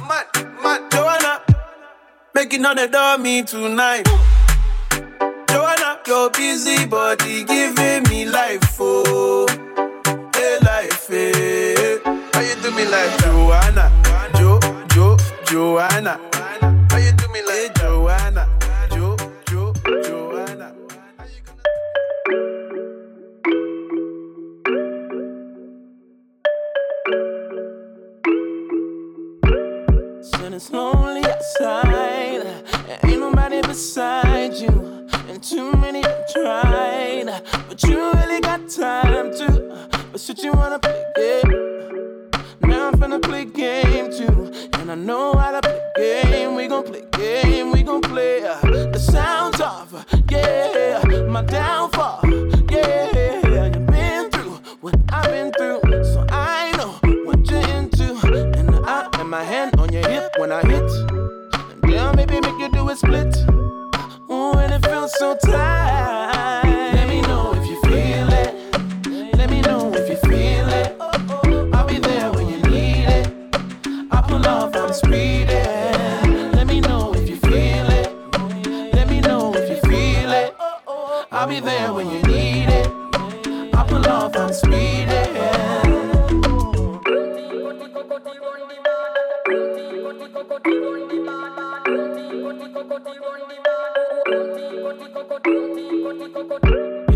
Mad, mad, Joanna, making on the dummy tonight. Joanna, your busy body giving me life, oh, hey life, hey. How you do me like Joanna, Jo, Jo, Joanna? It's lonely and ain't nobody beside you, and too many have tried, but you really got time to. But shit, you wanna play game? Now I'm finna play game too, and I know how to play game. We gon' play game, we gon' play. uh, The sounds off, yeah. My downfall, yeah. You've been through what I've been through, so I know what you're into. And I and my hand when I hit. Damn, maybe make you do a split. Ooh, and it feels so tight. Let me know if you feel it. Let me know if you feel it. I'll be there when you need it. I pull off, I'm speeding. Let me know if you feel it. Let me know if you feel it. I'll be there when you need it. I pull off, I'm speeding. You're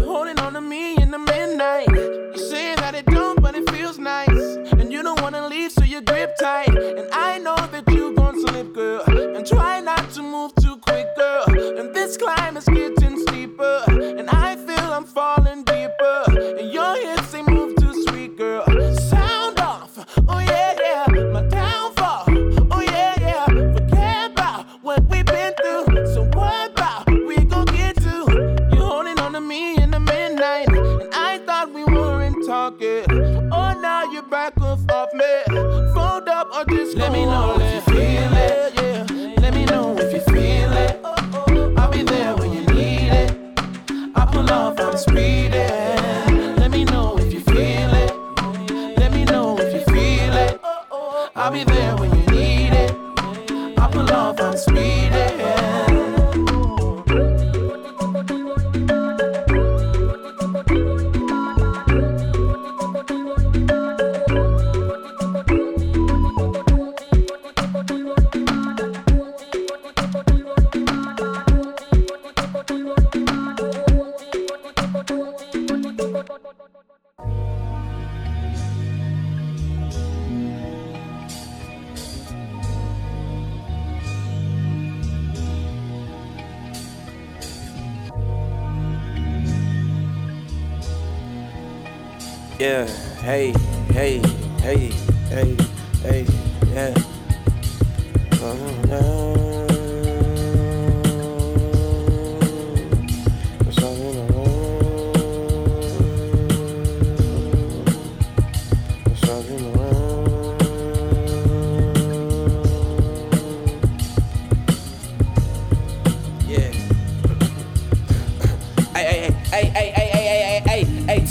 holding on to me in the midnight. You say that it don't, but it feels nice. And you don't wanna leave, so you grip tight. And I know that you gon' slip, girl. And try not to move too quick, girl. And this climb is Yeah, I'm spreading. Let me know if you feel it. Let me know if you feel it. I'll be there when you need it. I pull off, I'm. Hey, hey,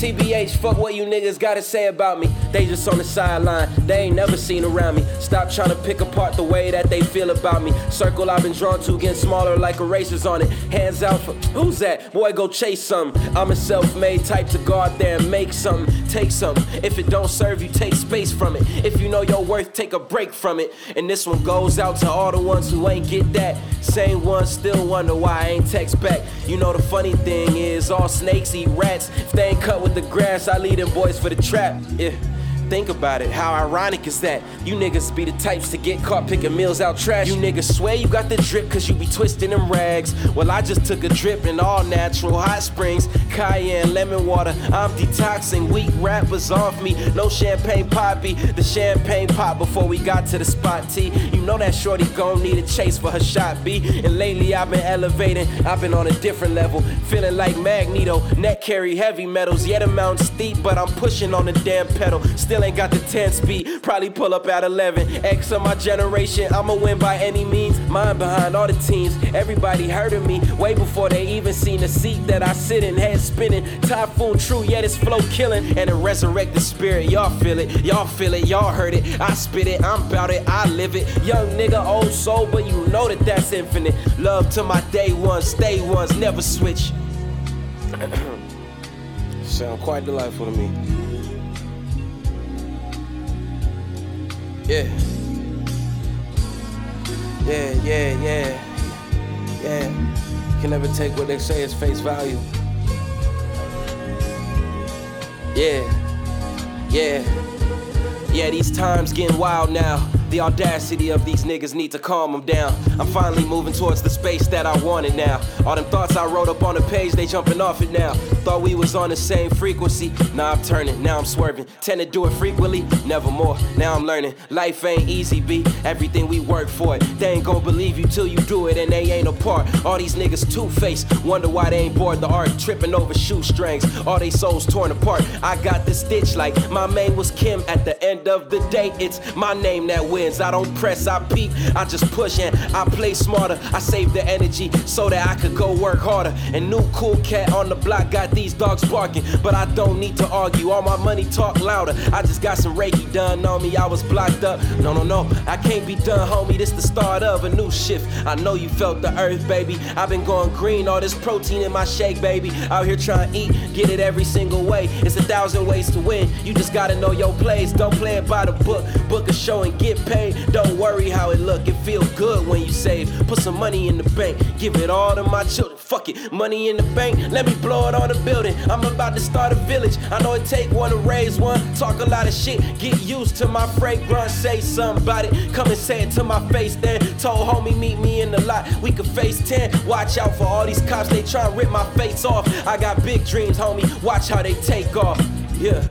TBH, fuck what you niggas gotta say about me. They just on the sideline, they ain't never seen around me. Stop trying to pick apart the way that they feel about me. Circle I've been drawn to getting smaller like erasers on it. Hands out for who's that? Boy, go chase some. I'm a self-made type to out there and make something, take something. If it don't serve you, take space from it. If you know your worth, take a break from it. And this one goes out to all the ones who ain't get that. Same ones still wonder why I ain't text back. You know the funny thing is, all snakes eat rats. If they ain't cut with the grass, I lead them boys for the trap. Yeah. Think about it, how ironic is that? You niggas be the types to get caught picking meals out trash. You niggas swear you got the drip cause you be twisting them rags. Well, I just took a drip in all natural hot springs, cayenne, lemon water. I'm detoxing weak rappers off me. No champagne poppy, the champagne pop before we got to the spot T. You know that shorty gon' need a chase for her shot B. And lately I've been elevating, I've been on a different level. Feeling like Magneto, neck carry heavy metals. Yeah, the steep, but I'm pushing on the damn pedal. Still ain't got the 10 speed, probably pull up at 11. X of my generation, I'ma win by any means. Mine behind all the teams, everybody heard of me way before they even seen the seat that I sit in. Head spinning, typhoon true, yeah, this flow killing. And a resurrected spirit, y'all feel it, y'all feel it, y'all heard it. I spit it, I'm about it, I live it. Young nigga, old soul, but you know that that's infinite. Love to my day ones, stay ones, never switch. Sound quite delightful to me. Yeah. Yeah, yeah, yeah. Yeah. Can never take what they say as face value. Yeah. Yeah. Yeah, these times getting wild now. The audacity of these niggas need to calm them down. I'm finally moving towards the space that I wanted now. All them thoughts I wrote up on the page, they jumping off it now. Thought we was on the same frequency. Now I'm turning, now I'm swerving. Tend to do it frequently, never more. Now I'm learning. Life ain't easy, B. Everything we work for it. They ain't gonna believe you till you do it, and they ain't a part. All these niggas two faced. Wonder why they ain't bored the art. Tripping over shoestrings. All they souls torn apart. I got the stitch like my main was Kim. At the end of the day, it's my name that wins. I don't press, I peek, I just push and I play smarter. I save the energy so that I could go work harder. And new cool cat on the block got these dogs barking, but I don't need to argue. All my money talk louder. I just got some Reiki done on me. I was blocked up. No, no, no, I can't be done, homie. This the start of a new shift. I know you felt the earth, baby. I've been going green, all this protein in my shake, baby. Out here trying to eat, get it every single way. It's a thousand ways to win. You just gotta know your plays. Don't play it by the book. Book a show and get paid. Don't worry how it look. It feel good when you save. Put some money in the bank. Give it all to my children. Fuck it, money in the bank. Let me blow it on the building. I'm about to start a village. I know it take one to raise one. Talk a lot of shit. Get used to my fragrance. Say something about it. Come and say it to my face. Then told homie meet me in the lot. We could face ten. Watch out for all these cops. They try to rip my face off. I got big dreams, homie. Watch how they take off. Yeah.